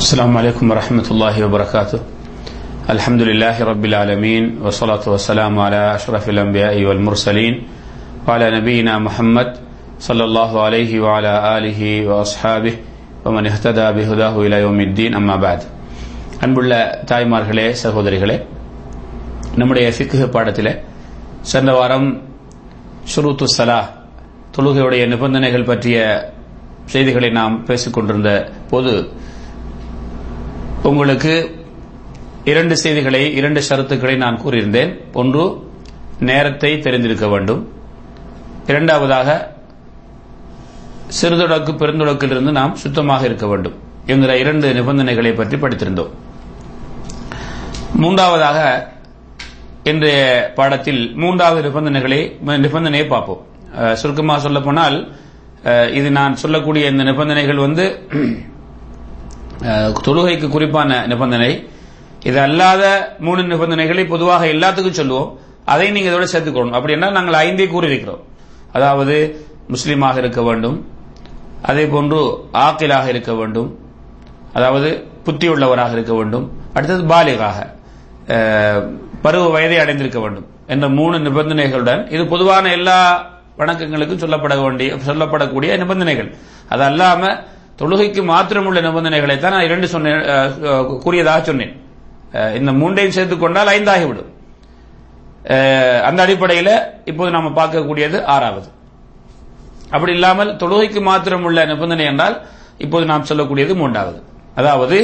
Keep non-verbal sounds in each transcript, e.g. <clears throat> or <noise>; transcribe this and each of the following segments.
السلام عليكم ورحمة الله وبركاته الحمد لله رب العالمين والصلاة والسلام على أشرف الأنبياء والمرسلين وعلى نبينا محمد صلى الله عليه وعلى آله وأصحابه ومن اهتدى بهداه إلى يوم الدين أما بعد அன்புள்ள தாய்மார்களே சகோதரிகளே நம்முடைய ஃபிக்ஹ் பாடத்தில் சென்ற வாரம் ஷுரூத்து சலா தொழுகையுடைய நிபந்தனைகள் பற்றிய செய்திகளை நாம் பேசிக் கொண்டிருந்த போது உங்களுக்கு இரண்டு செய்திகளை இரண்டு ஷரத்துக்களை நான் கூறியிருந்தேன். ஒன்று நேரத்தை தெரிந்திருக்க வேண்டும். இரண்டாவதாக சிறுதொடக்கு பெருந்தொடக்கிலிருந்து நாம் சுத்தமாக இருக்க வேண்டும் என்கிற இரண்டு நிபந்தனைகளை பற்றி படித்திருந்தோம். மூன்றாவதாக இன்றைய பாடத்தில் மூன்றாவது நிபந்தனைகளை நிபந்தனையை பார்ப்போம். சுருக்கமாக சொல்ல போனால் இது நான் சொல்லக்கூடிய இந்த நிபந்தனைகள் வந்து தொழுகைக்கு குறிப்பான நிபந்தனை. இது அல்லாத மூணு நிபந்தனைகளை பொதுவாக எல்லாத்துக்கும் சொல்லுவோம். அதை நீங்க இதோட சேர்த்துக்கணும். அப்படின்னா நாங்கள் ஐந்தே கூறியிருக்கிறோம். அதாவது முஸ்லீமாக இருக்க வேண்டும். அதே போன்று ஆக்கிலாக இருக்க வேண்டும். அதாவது புத்தி உள்ளவராக இருக்க வேண்டும். அடுத்தது பாலிகாக. பருவ வயதை அடைந்திருக்க வேண்டும் என்ற மூணு நிபந்தனைகளுடன் இது பொதுவான எல்லா வணக்கங்களுக்கும் சொல்லப்பட வேண்டிய சொல்லப்படக்கூடிய நிபந்தனைகள். அது அல்லாம தொழுகைக்கு மாத்திரம் உள்ள நிபந்தனைகளை தான் நான் இரண்டு சொன்னேன் கூறியதாக சொன்னேன். இந்த மூன்றையும் சேர்த்துக் கொண்டால் ஐந்தாகிவிடும். அந்த அடிப்படையில் இப்போது நாம பார்க்கக்கூடியது ஆறாவது. அப்படி இல்லாமல் தொழுகைக்கு மாத்திரம் உள்ள நிபந்தனை என்றால் இப்போது நாம் சொல்லக்கூடியது மூன்றாவது. அதாவது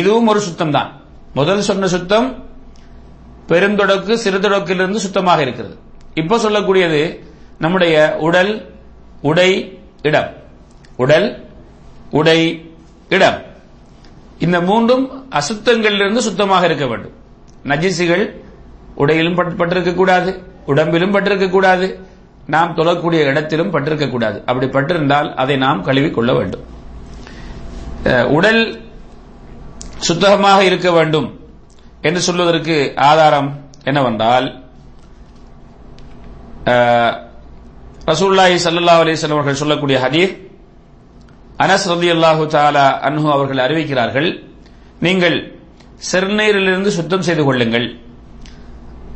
இதுவும் ஒரு சுத்தம் தான் முதல் சொன்ன சுத்தம் பெருந்தொடக்கு சிறுதொடக்கிலிருந்து சுத்தமாக இருக்கிறது. இப்போ சொல்லக்கூடியது நம்முடைய உடல் உடை இடம். உடல் உடை இடம். இந்த மூன்றும் அசுத்தங்களிலிருந்து சுத்தமாக இருக்க வேண்டும். நஜிசுகள் உடையிலும் பட்டிருக்க கூடாது உடம்பிலும் பட்டிருக்க கூடாது நாம் தொழக்கூடிய இடத்திலும் பட்டிருக்க கூடாது. அப்படி பட்டிருந்தால் அதை நாம் கழுவிக் கொள்ள வேண்டும். உடல் சுத்தமாக இருக்க வேண்டும் என்று சொல்வதற்கு ஆதாரம் என்னவென்றால் ரசூல்லாஹி சல்லா அலிஸ்லாம் அவர்கள் சொல்லக்கூடிய ஹதீர் அனஸ் ரதி அல்லாஹு தாலா அன்ஹு அவர்கள் அறிவிக்கிறார்கள் நீங்கள் சிறுநீரிலிருந்து சுத்தம் செய்து கொள்ளுங்கள்.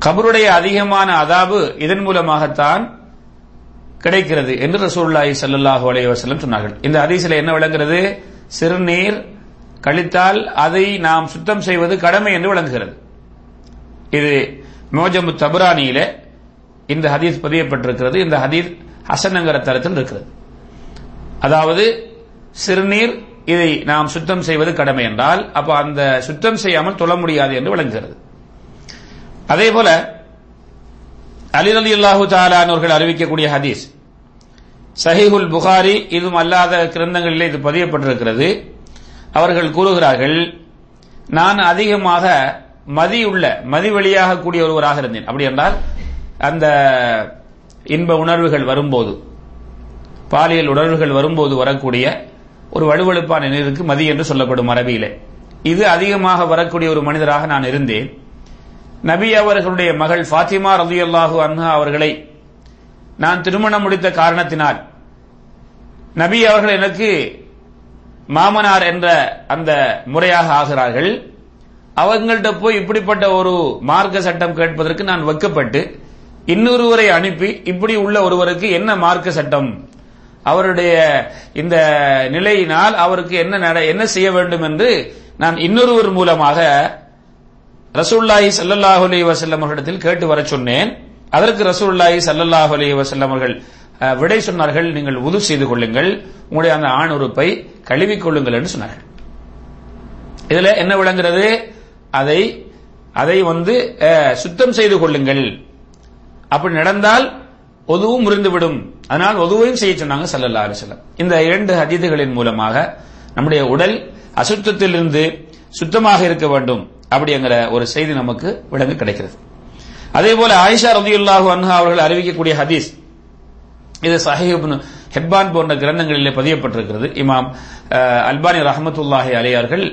கபருடைய அதிகமான அதாபு இதன் மூலமாகத்தான் கிடைக்கிறது என்று ரசூல்லாஹி சல்லாஹு அலைய வசல்லம் சொன்னார்கள். இந்த ஹதீஸில் என்ன விளங்குறது சிறுநீர் கழித்தால் அதை நாம் சுத்தம் செய்வது கடமை என்று விளங்குகிறது. இது மோஜமு தபுரானியில இந்த ஹதீஸ் பதியப்பட்டிருக்கிறது. இந்த ஹதீஸ் ஹசனங்கிற தரத்தில் இருக்கிறது. அதாவது சிறுநீர் இதை நாம் சுத்தம் செய்வது கடமை என்றால் அப்ப அந்த சுத்தம் செய்யாமல் தொழ முடியாது என்று விளங்குகிறது. அதே போல அலி அலி அல்லாஹு தாலானவர்கள் அறிவிக்கக்கூடிய ஹதீஸ் சஹிஹுல் புகாரி இதுவும் அல்லாத கிரந்தங்களிலே இது பதியப்பட்டிருக்கிறது. அவர்கள் கூறுகிறார்கள் நான் அதிகமாக மதி உள்ள மதி வழியாக கூடிய ஒருவராக இருந்தேன். அப்படி என்றால் அந்த இன்ப உணர்வுகள் வரும்போது பாலியல் உணர்வுகள் வரும்போது வரக்கூடிய ஒரு வலுவழுப்பான நீருக்கு மதி என்று சொல்லப்படும் அரபியில இது அதிகமாக வரக்கூடிய ஒரு மனிதராக நான் இருந்தேன். நபி அவர்களுடைய மகள் ஃபாத்திமா ரதி அல்லாஹு அன்ஹா அவர்களை நான் திருமணம் முடித்த காரணத்தினால் நபி அவர்கள் எனக்கு மாமனார் என்ற அந்த முறையாக ஆகிறார்கள். அவங்கள்ட்ட போய் இப்படிப்பட்ட ஒரு மார்க்க சட்டம் கேட்பதற்கு நான் வைக்கப்பட்டு இன்னொருவரை அனுப்பி இப்படி உள்ள ஒருவருக்கு என்ன மார்க்க சட்டம் அவருடைய இந்த நிலையினால் அவருக்கு என்ன என்ன செய்ய வேண்டும் என்று நான் இன்னொருவர் மூலமாக ரசூல்லாஹி சல்லாஹ் அலி வசல்லம் அவர்களிடத்தில் கேட்டு வர சொன்னேன். அதற்கு ரசூல்லாஹி சல்லாஹ் அலி வசல்லம் அவர்கள் விடை சொன்னார்கள். நீங்கள் உது செய்து கொள்ளுங்கள். உங்களுடைய அந்த ஆண் உறுப்பை கழுவிக்கொள்ளுங்கள் என்று சொன்னார்கள். இதுல என்ன விளங்குறது அதை அதை வந்து சுத்தம் செய்து கொள்ளுங்கள். அப்படி நடந்தால் ஒதுவும் முறிந்துவிடும். அதனால் ஒதுவையும் செய்ய சொன்னாங்க சல்லல்லா அலிசல்லம் இந்த இரண்டு ஹதீதுகளின் மூலமாக நம்முடைய உடல் அசுத்தத்திலிருந்து சுத்தமாக இருக்க வேண்டும் அப்படிங்கிற ஒரு செய்தி நமக்கு விளங்கு கிடைக்கிறது. அதே போல ஆயிஷா ரதியுல்லாஹு அன்ஹா அவர்கள் அறிவிக்கக்கூடிய ஹதீஸ் இது சஹீப் ஹெப்பான் போன்ற கிரந்தங்களிலே பதியப்பட்டிருக்கிறது. இமாம் அல்பானி ரஹமத்துல்லாஹி அலையார்கள்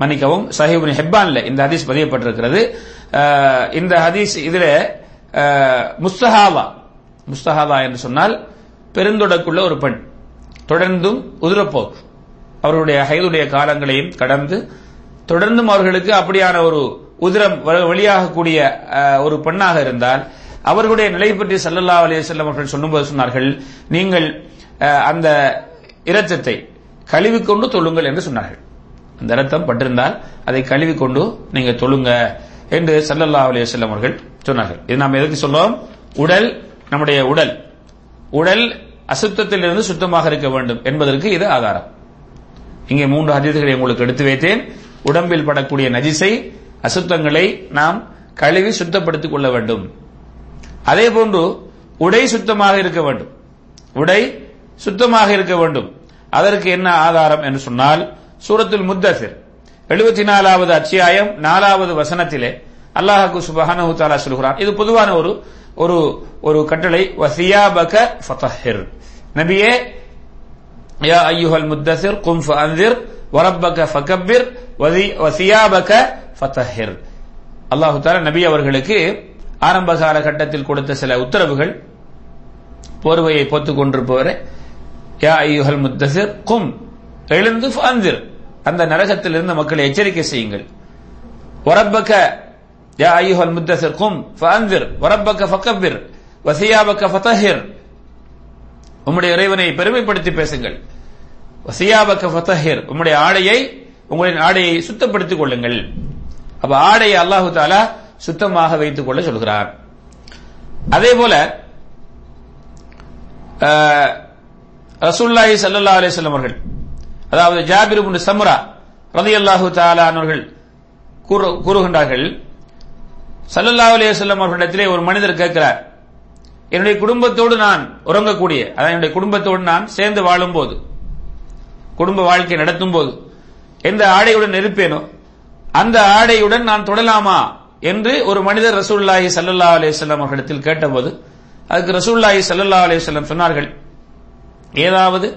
மன்னிக்கவும் சஹீப் ஹெப்பான்ல இந்த ஹதீஸ் பதியப்பட்டிருக்கிறது. இந்த ஹதீஸ் இதுல முஸ்தஹாவா முஸ்தஹாவா என்று சொன்னால் பெருந்தொடக்குள்ள ஒரு பெண். தொடர்ந்தும் உதிரப்போக்கு. அவருடைய ஹைதுடைய காலங்களையும் கடந்து தொடர்ந்தும் அவர்களுக்கு அப்படியான ஒரு உதிரம் வெளியாகக்கூடிய ஒரு பெண்ணாக இருந்தால் அவர்களுடைய நிலை பற்றி சல்லல்லா செல்லம் அவர்கள் சொல்லும்போது சொன்னார்கள் நீங்கள் அந்த இரத்தத்தை கழுவிக்கொண்டு தொழுங்கள் என்று சொன்னார்கள். அந்த இரத்தம் பட்டிருந்தால் அதை கழுவிக்கொண்டு நீங்க தொழுங்க. என்று சல்லல்லா அலையம் அவர்கள் சொன்னார்கள். இது நாம் எதுக்கு சொல்றோம்? உடல் நம்முடைய உடல். உடல் அசுத்தத்திலிருந்து சுத்தமாக இருக்க வேண்டும் என்பதற்கு இது ஆதாரம். இங்கே மூன்று ஹதீதுகளை உங்களுக்கு எடுத்து வைத்தேன். உடம்பில் படக்கூடிய நஜிசை அசுத்தங்களை நாம் கழுவி சுத்தப்படுத்திக் கொள்ள வேண்டும். அதே போன்று உடை சுத்தமாக இருக்க வேண்டும். உடை சுத்தமாக இருக்க வேண்டும். அதற்கு என்ன ஆதாரம் என்று சொன்னால் சூரத்தில் முத்தசிர் எழுபத்தி நாலாவது அத்தியாயம் நாலாவது வசனத்திலே அல்லாஹு சுபஹானு தாலா சொல்கிறான். இது பொதுவான ஒரு ஒரு ஒரு கட்டளை. வசியாபக ஃபதஹிர். நபியே யா ஐயுஹல் முத்தசிர் கும் அந்திர் வரப்பக ஃபகப்பிர் வதி- வசியாபக ஃபதஹிர். அல்லாஹு தாலா நபி அவர்களுக்கு ஆரம்ப காலகட்டத்தில் கொடுத்த சில உத்தரவுகள். போர்வையை போத்துக் கொண்டிருப்பவரே யா ஐயுஹல் முத்தசிர் கும் எழுந்து அந்திர் அந்த நரகத்திலிருந்து மக்களை எச்சரிக்கை செய்யுங்கள். வரப்பக யா ஐயோல் முத்தசிர் கும் ஃபஅன்திர் வரப்பக ஃபகப்பிர் ஃபதஹிர். உம்முடைய இறைவனை பெருமைப்படுத்தி பேசுங்கள். வசியாபக்க ஃபதஹிர். உம்முடைய ஆடையை உங்களின் ஆடையை சுத்தப்படுத்திக் கொள்ளுங்கள். அப்ப ஆடையை அல்லாஹு தாலா சுத்தமாக வைத்துக் கொள்ள சொல்கிறார் அதே போல அஹ், சல்லா ஸல்லல்லாஹு அவர்கள் அதாவது ஜாபிர் இப்னு சம்ரா ரதி அல்லாஹு தாலானவர்கள் கூறு- கூறுகின்றார்கள் சல்லல்லா அலைஹி வஸல்லம் அவர்களிடத்திலே ஒரு மனிதர் கேட்கிறார் என்னுடைய குடும்பத்தோடு நான் உறங்கக்கூடிய அதாவது என்னுடைய குடும்பத்தோடு நான் சேர்ந்து வாழும்போது குடும்ப வாழ்க்கை நடத்தும் போது எந்த ஆடையுடன் இருப்பேனோ அந்த ஆடையுடன் நான் தொடலாமா? என்று ஒரு மனிதர் ரசூல்லாஹி சல்லல்லா அலைஹி வஸல்லம் அவர்களிடத்தில் கேட்டபோது அதுக்கு ரசூல்லாஹி சல்லல்லா அலைஹி சொன்னார்கள் ஏதாவது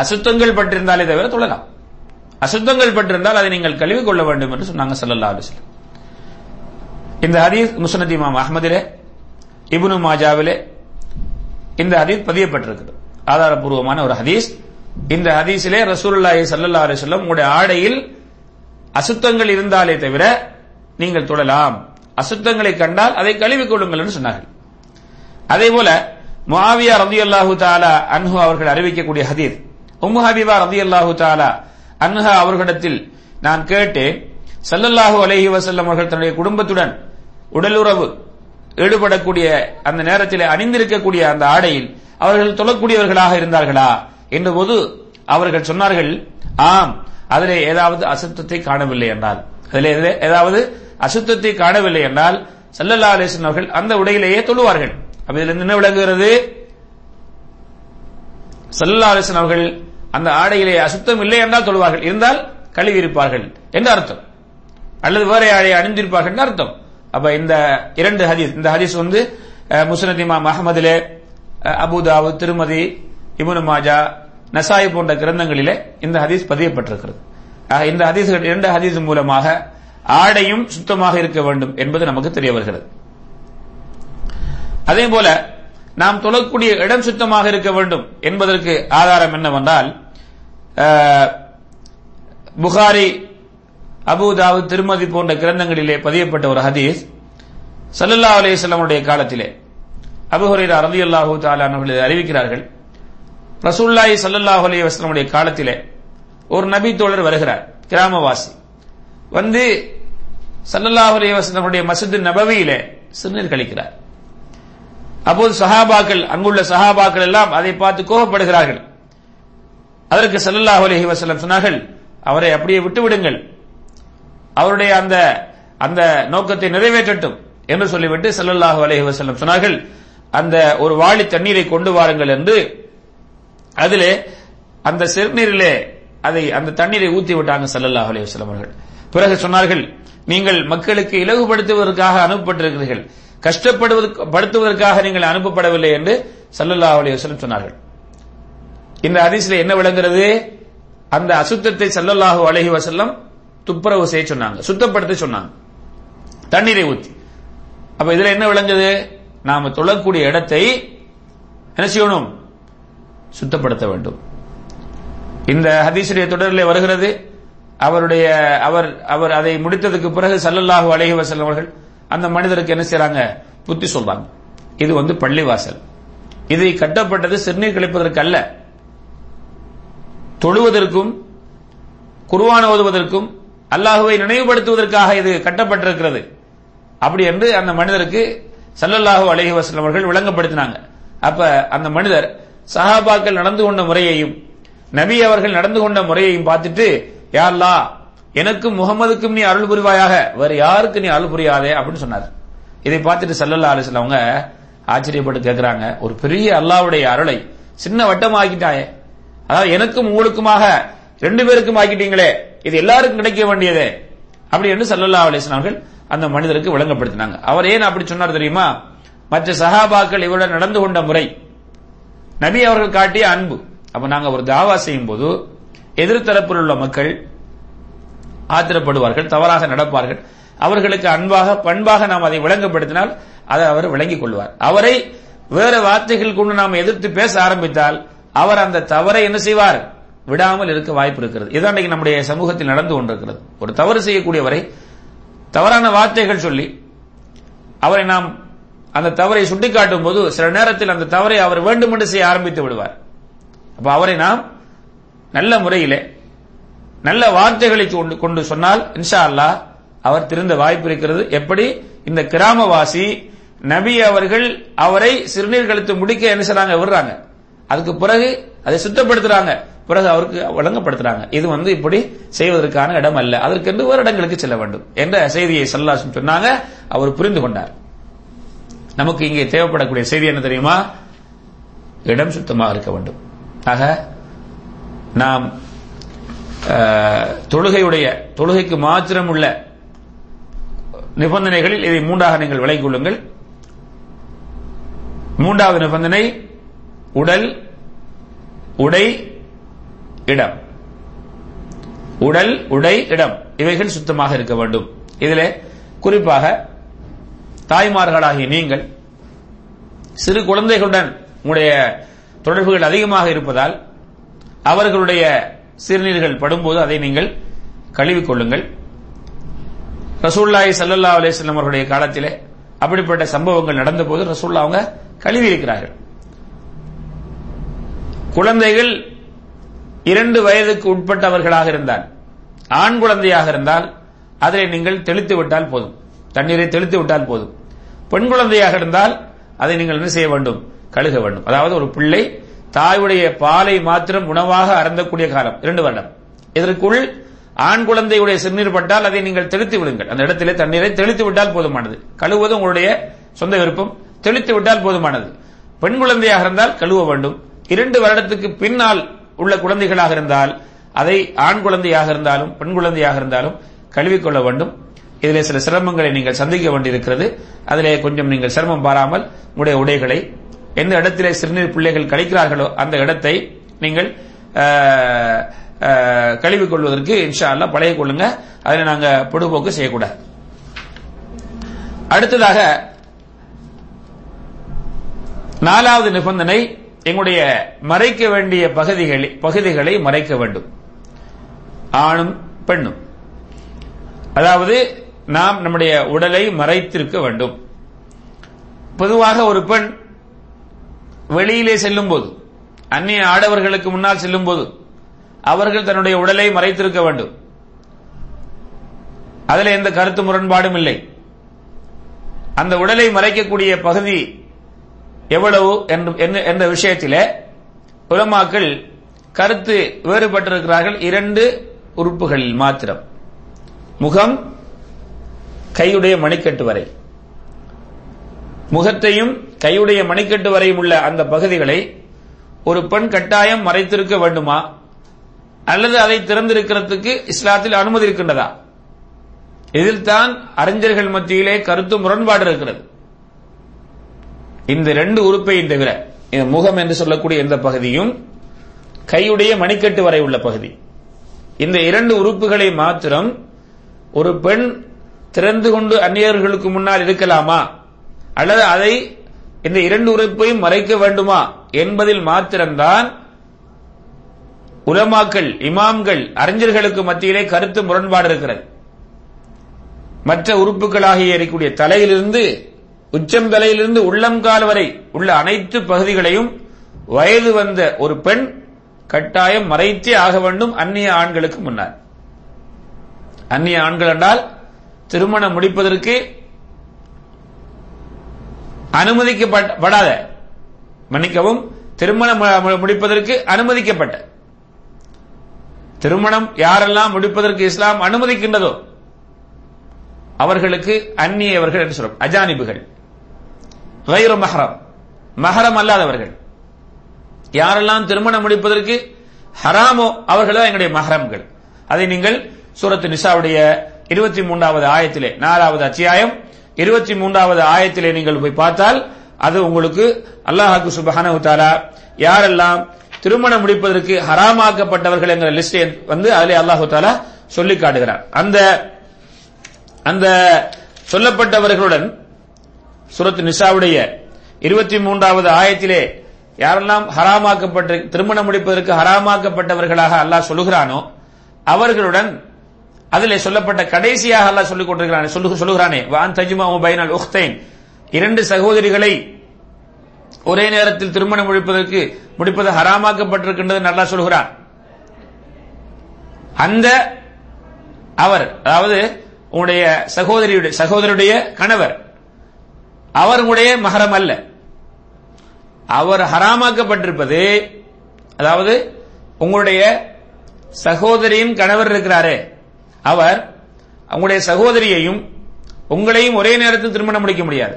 அசுத்தங்கள் பட்டிருந்தாலே தவிர தொழலாம். அசுத்தங்கள் பட்டிருந்தால் அதை நீங்கள் கழுவிக் கொள்ள வேண்டும் என்று சொன்னாங்க ஸல்லல்லாஹு அலைஹி இந்த ஹதீஸ் முசனத் இமாம் அஹ்மதிலே இபுனு மாஜாவிலே இந்த ஹதீஸ் பதியப்பட்டிருக்கிறது ஆதாரபூர்வமான ஒரு ஹதீஸ். இந்த ஹதீஸிலே ரசூல்லாஹி சல்லா அலைஹி வஸல்லம் உங்களுடைய ஆடையில் அசுத்தங்கள் இருந்தாலே தவிர நீங்கள் தொடலாம் அசுத்தங்களை கண்டால் அதை கழுவிக் கொள்ளுங்கள் என்று சொன்னார்கள். அதே போல முஆவியா ரலியல்லாஹு தாலா அன்ஹு அவர்கள் அறிவிக்கக்கூடிய ஹதீஸ். உம்மு ஹபீபா ரலியல்லாஹு தாலா அன்ஹா அவர்களிடத்தில் நான் கேட்டேன் சல்லல்லாஹு அலஹி வசல்லம் அவர்கள் தன்னுடைய குடும்பத்துடன் உடலுறவு ஈடுபடக்கூடிய அந்த நேரத்தில் அணிந்திருக்கக்கூடிய அந்த ஆடையில் அவர்கள் தொழக்கூடியவர்களாக இருந்தார்களா? என்றபோது அவர்கள் சொன்னார்கள் ஆம் அதிலே ஏதாவது அசுத்தத்தை காணவில்லை என்றால். அதிலே ஏதாவது அசுத்தத்தை காணவில்லை என்றால் சல்லல்லா அலிஸ்லாம் அவர்கள் அந்த உடையிலேயே தொழுவார்கள். அப்ப இதுல என்ன விளங்குகிறது? சல்லல்லா அலிஸ்லாம் அவர்கள் அந்த ஆடையிலே அசுத்தம் இல்லை என்றால் தொழுவார்கள். இருந்தால் கழுவி இருப்பார்கள் என்று அர்த்தம். அல்லது வேற ஆடையை அணிந்திருப்பார்கள் என்று அர்த்தம். அப்ப இந்த இரண்டு ஹதீஸ் இந்த ஹதீஸ் வந்து அஹ், முஸ்னத் இமாம் அஹமதிலே அஹ், திருமதி இப்னு மாஜா நசாயி போன்ற கிரந்தங்களிலே இந்த ஹதீஸ் பதியப்பட்டிருக்கிறது. இந்த ஹதீஸ் இரண்டு ஹதீஸ் மூலமாக ஆடையும் சுத்தமாக இருக்க வேண்டும் என்பது நமக்கு தெரிய வருகிறது. அதே போல நாம் தொழக்கூடிய இடம் சுத்தமாக இருக்க வேண்டும் என்பதற்கு ஆதாரம் என்னவென்றால் புகாரி அபுதாவு திருமதி போன்ற கிரந்தங்களிலே பதியப்பட்ட ஒரு ஹதீஸ் ஸல்லல்லாஹு அலைஹி காலத்திலே. அபூ ஹுரைரா அல்லாஹூ தாலானவர்கள் அறிவிக்கிறார்கள் ரசூல்லாய் ஸல்லல்லாஹு அலி வஸ்லமுடைய காலத்திலே ஒரு நபி தோழர் வருகிறார் கிராமவாசி. வந்து ஸல்லல்லாஹு அலி வஸ்லமுடைய மஸ்ஜித் நபவியிலே சிறுநீர் கழிக்கிறார். அப்போது சஹாபாக்கள் அங்குள்ள சஹாபாக்கள் எல்லாம் அதை பார்த்து கோபப்படுகிறார்கள். அதற்கு ஸல்லல்லாஹு அலஹி வசலம் சொன்னார்கள் அவரை அப்படியே விட்டு விடுங்கள் அவருடைய அந்த அந்த நோக்கத்தை நிறைவேற்றட்டும் என்று சொல்லிவிட்டு ஸல்லல்லாஹு அலஹி வஸல்லம் சொன்னார்கள். அந்த ஒரு வாளி தண்ணீரை கொண்டு வாருங்கள் என்று அதிலே அந்த சிறுநீரிலே அதை அந்த தண்ணீரை ஊத்தி விட்டாங்க ஸல்லல்லாஹு அலைஹி வஸல்லம் அவர்கள். பிறகு சொன்னார்கள் நீங்கள் மக்களுக்கு இலகுபடுத்துவதற்காக அனுப்பப்பட்டிருக்கிறீர்கள். கஷ்டப்படுவது படுத்துவதற்காக நீங்கள் அனுப்பப்படவில்லை என்று சல்லல்லா அலி வசலம் சொன்னார்கள். இந்த அதிசயில என்ன விளங்குறது? அந்த அசுத்தத்தை சல்லல்லாஹு அலைஹி வசல்லம் துப்புரவு செய்ய சொன்னாங்க. சுத்தப்படுத்த சொன்னாங்க. தண்ணீரை ஊத்தி. அப்ப இதுல என்ன விளங்குது? நாம தொழக்கூடிய இடத்தை என்ன செய்யணும்? சுத்தப்படுத்த வேண்டும். இந்த ஹதீசுடைய தொடரில் வருகிறது. அவருடைய அவர் அவர் அதை முடித்ததுக்கு பிறகு சல்லல்லாஹு அலைஹி வசல்லம் அவர்கள் அந்த மனிதருக்கு என்ன செய்யறாங்க புத்தி சொல்றாங்க. இது வந்து பள்ளிவாசல். இதை கட்டப்பட்டது சிறுநீர் கழிப்பதற்கு அல்ல தொழுவதற்கும் குருவான ஓதுவதற்கும் அல்லாஹுவை நினைவுபடுத்துவதற்காக இது கட்டப்பட்டிருக்கிறது. அப்படி என்று அந்த மனிதருக்கு சல்லல்லாஹு அலஹி வஸல்லம் அவர்கள் விளங்கப்படுத்தினாங்க. அப்ப அந்த மனிதர் சஹாபாக்கள் நடந்து கொண்ட முறையையும் நபி அவர்கள் நடந்து கொண்ட முறையையும் பார்த்துட்டு யார்லா எனக்கும் முகமதுக்கும் நீ அருள் புரிவாயாக வேறு யாருக்கு நீ அருள் புரியாதே அப்படின்னு சொன்னார். இதை பார்த்துட்டு சல்லல்லா அலிஸ்லாம் அவங்க ஆச்சரியப்பட்டு கேட்கிறாங்க ஒரு பெரிய அல்லாவுடைய அருளை சின்ன வட்டம் ஆக்கிட்டாயே அதாவது எனக்கும் உங்களுக்குமாக ரெண்டு பேருக்கும் ஆக்கிட்டீங்களே இது எல்லாருக்கும் கிடைக்க வேண்டியதே அப்படி என்று சல்லல்லா அலிஸ்லாம் அவர்கள் அந்த மனிதருக்கு விளங்கப்படுத்தினாங்க. அவர் ஏன் அப்படி சொன்னார் தெரியுமா? மற்ற சஹாபாக்கள் இவருடன் நடந்து கொண்ட முறை நபி அவர்கள் காட்டிய அன்பு. அப்ப நாங்க ஒரு தாவா செய்யும் போது எதிர்த்தரப்பில் உள்ள மக்கள் ஆத்திரப்படுவார்கள் தவறாக நடப்பார்கள். அவர்களுக்கு அன்பாக பண்பாக நாம் அதை விளங்கப்படுத்தினால் அதை அவர் விளங்கிக் கொள்வார். அவரை வேற வார்த்தைகள் கொண்டு நாம் எதிர்த்து பேச ஆரம்பித்தால் அவர் அந்த தவறை என்ன செய்வார்? விடாமல் இருக்க வாய்ப்பு இருக்கிறது. இதுதான் நம்முடைய சமூகத்தில் நடந்து கொண்டிருக்கிறது. ஒரு தவறு செய்யக்கூடியவரை தவறான வார்த்தைகள் சொல்லி அவரை நாம் அந்த தவறை சுட்டிக்காட்டும் போது சில நேரத்தில் அந்த தவறை அவர் வேண்டுமென்று செய்ய ஆரம்பித்து விடுவார். அப்ப அவரை நாம் நல்ல முறையிலே நல்ல வார்த்தைகளை கொண்டு கொண்டு சொன்னால் இன்ஷா அல்லாஹ் அவர் திருந்த வாய்ப்பு இருக்கிறது. எப்படி? இந்த கிராமவாசி நபி அவர்கள் அவரை சிறுநீர் கழித்து முடிக்க என்ன செய்றாங்க? விடுறாங்க. அதுக்கு பிறகு அதை சுத்தப்படுத்துறாங்க. பிறகு அவருக்கு வழங்கப்படுத்துறாங்க. இது வந்து இப்படி செய்வதற்கான இடம் அல்ல. அதற்கென்று ஒரு இடங்களுக்கு செல்ல வேண்டும் என்ற செய்தியை சல்லாசம் சொன்னாங்க. அவர் புரிந்து கொண்டார். நமக்கு இங்கே தேவைப்படக்கூடிய செய்தி என்ன தெரியுமா? இடம் சுத்தமாக இருக்க வேண்டும். ஆக நாம் தொழுகையுடைய தொழுகைக்கு மாத்திரம் உள்ள நிபந்தனைகளில் இதை மூன்றாக நீங்கள் விளங்கிக் கொள்ளுங்கள். மூன்றாவது நிபந்தனை உடல் உடை இடம். உடல் உடை இடம். இவைகள் சுத்தமாக இருக்க வேண்டும். இதில் குறிப்பாக தாய்மார்களாகிய நீங்கள் சிறு குழந்தைகளுடன் உங்களுடைய தொடர்புகள் அதிகமாக இருப்பதால் அவர்களுடைய சிறுநீர்கள் படும்போது அதை நீங்கள் கழுவி கொள்ளுங்கள். ரசூல்லாய் சல்லல்லா அலிஸ்லாம் அவர்களுடைய காலத்திலே அப்படிப்பட்ட சம்பவங்கள் நடந்தபோது ரசூல்லா அவங்க கழுவி இருக்கிறார்கள் குழந்தைகள் இரண்டு வயதுக்கு உட்பட்டவர்களாக இருந்தால் ஆண் குழந்தையாக இருந்தால் அதை நீங்கள் தெளித்து விட்டால் போதும். தண்ணீரை தெளித்து விட்டால் போதும். பெண் குழந்தையாக இருந்தால் அதை நீங்கள் என்ன செய்ய வேண்டும்? கழுக வேண்டும். அதாவது ஒரு பிள்ளை தாயுடைய பாலை மாத்திரம் உணவாக அறந்தக்கூடிய காலம். இரண்டு வருடம். இதற்குள் ஆண் குழந்தையுடைய சிறுநீர் பட்டால் அதை நீங்கள் தெளித்து விடுங்கள். அந்த இடத்திலே தண்ணீரை தெளித்து விட்டால் போதுமானது. கழுவுவது உங்களுடைய சொந்த விருப்பம். தெளித்து விட்டால் போதுமானது. பெண் குழந்தையாக இருந்தால் கழுவ வேண்டும். இரண்டு வருடத்துக்கு பின்னால் உள்ள குழந்தைகளாக இருந்தால் அதை ஆண் குழந்தையாக இருந்தாலும் பெண் குழந்தையாக இருந்தாலும் கழுவிக்கொள்ள வேண்டும். இதிலே சில சிரமங்களை நீங்கள் சந்திக்க வேண்டியிருக்கிறது. அதிலே கொஞ்சம் நீங்கள் சிரமம் பாராமல் உங்களுடைய உடைகளை எந்த இடத்திலே சிறுநீர் பிள்ளைகள் கழிக்கிறார்களோ அந்த இடத்தை நீங்கள் ஆஹ், ஆஹ், கொள்வதற்கு இன்ஷா பழைய பழகிக் கொள்ளுங்க. அதில் நாங்க பொடுபோக்கு செய்யக்கூடாது. அடுத்ததாக நாலாவது நிபந்தனை எங்களுடைய மறைக்க வேண்டிய பகுதிகளை பகுதிகளை மறைக்க வேண்டும். ஆணும் பெண்ணும். அதாவது நாம் நம்முடைய உடலை மறைத்திருக்க வேண்டும். பொதுவாக ஒரு பெண் வெளியிலே செல்லும் போது அந்நிய ஆடவர்களுக்கு முன்னால் செல்லும் போது அவர்கள் தன்னுடைய உடலை மறைத்திருக்க வேண்டும். அதில் எந்த கருத்து முரண்பாடும் இல்லை. அந்த உடலை மறைக்கக்கூடிய பகுதி எவ்வளவு என்று- என்ற விஷயத்திலே உலமாக்கள் கருத்து வேறுபட்டிருக்கிறார்கள். இரண்டு உறுப்புகளில் மாத்திரம். முகம் கையுடைய மணிக்கட்டு வரை. முகத்தையும் கையுடைய மணிக்கட்டு வரையும் உள்ள அந்த பகுதிகளை ஒரு பெண் கட்டாயம் மறைத்திருக்க வேண்டுமா? அல்லது அதை திறந்திருக்கிறதுக்கு இஸ்லாத்தில் அனுமதி இருக்கின்றதா? இதில் தான் அறிஞர்கள் மத்தியிலே கருத்து முரண்பாடு இருக்கிறது. இந்த ரெண்டு உறுப்பையும் தவிர இந்த முகம் என்று சொல்லக்கூடிய இந்த பகுதியும் கையுடைய மணிக்கட்டு வரை உள்ள பகுதி. இந்த இரண்டு உறுப்புகளை மாத்திரம் ஒரு பெண் திறந்து கொண்டு அந்நியர்களுக்கு முன்னால் இருக்கலாமா? அல்லது அதை இந்த இரண்டு உறுப்பையும் மறைக்க வேண்டுமா என்பதில் மாத்திரம்தான் உலமாக்கள் இமாம்கள் அறிஞர்களுக்கு மத்தியிலே கருத்து முரண்பாடு இருக்கிறது. மற்ற உறுப்புகளாகிய இருக்கக்கூடிய தலையிலிருந்து உச்சம் தலையிலிருந்து உள்ளங்கால் வரை உள்ள அனைத்து பகுதிகளையும் வயது வந்த ஒரு பெண் கட்டாயம் மறைத்தே ஆக வேண்டும் அந்நிய ஆண்களுக்கு முன்னால். அந்நிய ஆண்கள் என்றால் திருமணம் முடிப்பதற்கு அனுமதிக்கப்படாத மன்னிக்கவும் திருமணம் முடிப்பதற்கு அனுமதிக்கப்பட்ட. திருமணம் யாரெல்லாம் முடிப்பதற்கு இஸ்லாம் அனுமதிக்கின்றதோ அவர்களுக்கு அந்நியவர்கள் என்று சொல்றோம். அஜானிபுகள். கைரு மஹரம். மஹரம் அல்லாதவர்கள். யாரெல்லாம் திருமணம் முடிப்பதற்கு ஹராமோ அவர்களோ எங்களுடைய மஹரம்கள். அதை நீங்கள் சூரத்து நிசாவுடைய இருபத்தி மூன்றாவது ஆயத்திலே நாலாவது அத்தியாயம் இருபத்தி மூன்றாவது ஆயத்திலே நீங்கள் போய் பார்த்தால் அது உங்களுக்கு அல்லாஹாக்கு சுபஹானஹு தஆலா யாரெல்லாம் திருமணம் முடிப்பதற்கு ஹராமாக்கப்பட்டவர்கள் என்கிற லிஸ்ட் வந்து அதிலே அல்லாஹு தாலா சொல்லி காட்டுகிறார். அந்த அந்த சொல்லப்பட்டவர்களுடன் சுரத் நிஷாவுடைய இருபத்தி மூன்றாவது ஆயத்திலே யாரெல்லாம் ஹராமாக்கப்பட்ட திருமணம் முடிப்பதற்கு ஹராமாக்கப்பட்டவர்களாக அல்லாஹ் சொல்லுகிறானோ அவர்களுடன் அதிலே சொல்லப்பட்ட கடைசியாக அல்லாஹ் சொல்லிக் கொண்டிருக்கிறான் சொல்லு சொல்லுகிறானே. வான் தஜ்மா பைனல் உஹ்தைன் இரண்டு சகோதரிகளை ஒரே நேரத்தில் திருமணம் முடிப்பதற்கு முடிப்பது ஹராமாக்கப்பட்டிருக்கின்றது நல்லா சொல்கிறான். அந்த அவர் அதாவது உங்களுடைய சகோதரியுடைய சகோதரியுடைய கணவர் அவர் உங்களுடைய மகரம் அல்ல. அவர் ஹராமாக்கப்பட்டிருப்பது அதாவது உங்களுடைய சகோதரியின் கணவர் இருக்கிறாரே அவர் உங்களுடைய சகோதரியையும் உங்களையும் ஒரே நேரத்தில் திருமணம் முடிக்க முடியாது.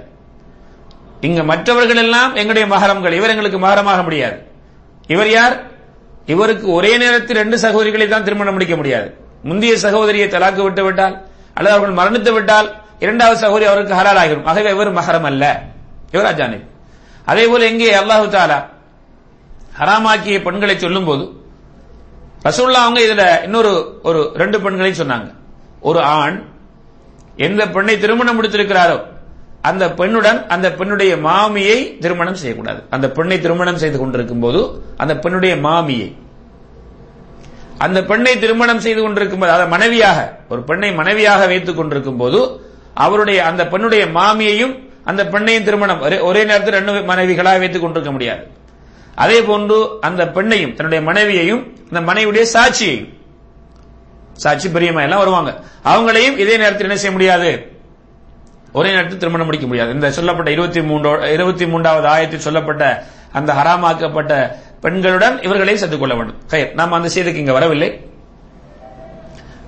இங்க மற்றவர்கள் எல்லாம் எங்களுடைய மகரம்கள். இவர் எங்களுக்கு மகரமாக முடியாது. இவர் யார்? இவருக்கு ஒரே நேரத்தில் ரெண்டு சகோதரிகளை தான் திருமணம் முடிக்க முடியாது. முந்தைய சகோதரியை தலாக்கு விட்டு விட்டால் அல்லது அவர்கள் மரணித்து விட்டால் இரண்டாவது சகோதரி அவருக்கு ஹலால் ஆகிடும் ஆகவே இவர் மகரம் அல்ல. இவர் அஜானி. அதே போல எங்கே அல்லாஹு தாலா ஹராமாக்கிய பெண்களை சொல்லும் போது ரசூல்லா அவங்க இதுல இன்னொரு ஒரு ரெண்டு பெண்களையும் சொன்னாங்க. ஒரு ஆண் எந்த பெண்ணை திருமணம் முடித்திருக்கிறாரோ அந்த பெண்ணுடன் அந்த பெண்ணுடைய மாமியை திருமணம் செய்யக்கூடாது. அந்த பெண்ணை திருமணம் செய்து கொண்டிருக்கும் போது அந்த பெண்ணுடைய மாமியை. அந்த பெண்ணை திருமணம் செய்து கொண்டிருக்கும் போது அதை மனைவியாக ஒரு பெண்ணை மனைவியாக வைத்துக் கொண்டிருக்கும் போது அவருடைய அந்த பெண்ணுடைய மாமியையும் அந்த பெண்ணையும் திருமணம் ஒரே- ஒரே நேரத்தில் ரெண்டு மனைவிகளாக வைத்துக் கொண்டிருக்க முடியாது. அதே போன்று அந்த பெண்ணையும் தன்னுடைய மனைவியையும் அந்த மனைவியுடைய சாட்சியையும். சாட்சி பெரியம்மா எல்லாம் வருவாங்க. அவங்களையும் இதே நேரத்தில் என்ன செய்ய முடியாது? ஒரே நேரத்தில் திருமணம் முடிக்க முடியாது. இந்த சொல்லப்பட்ட இருபத்தி மூன்றோ இருபத்தி மூன்றாவது ஆயத்தில் சொல்லப்பட்ட அந்த ஹராமாக்கப்பட்ட பெண்களுடன் இவர்களையும் சேர்த்துக் கொள்ள வேண்டும். கயர் நாம் அந்த செய்திக்கு இங்க வரவில்லை.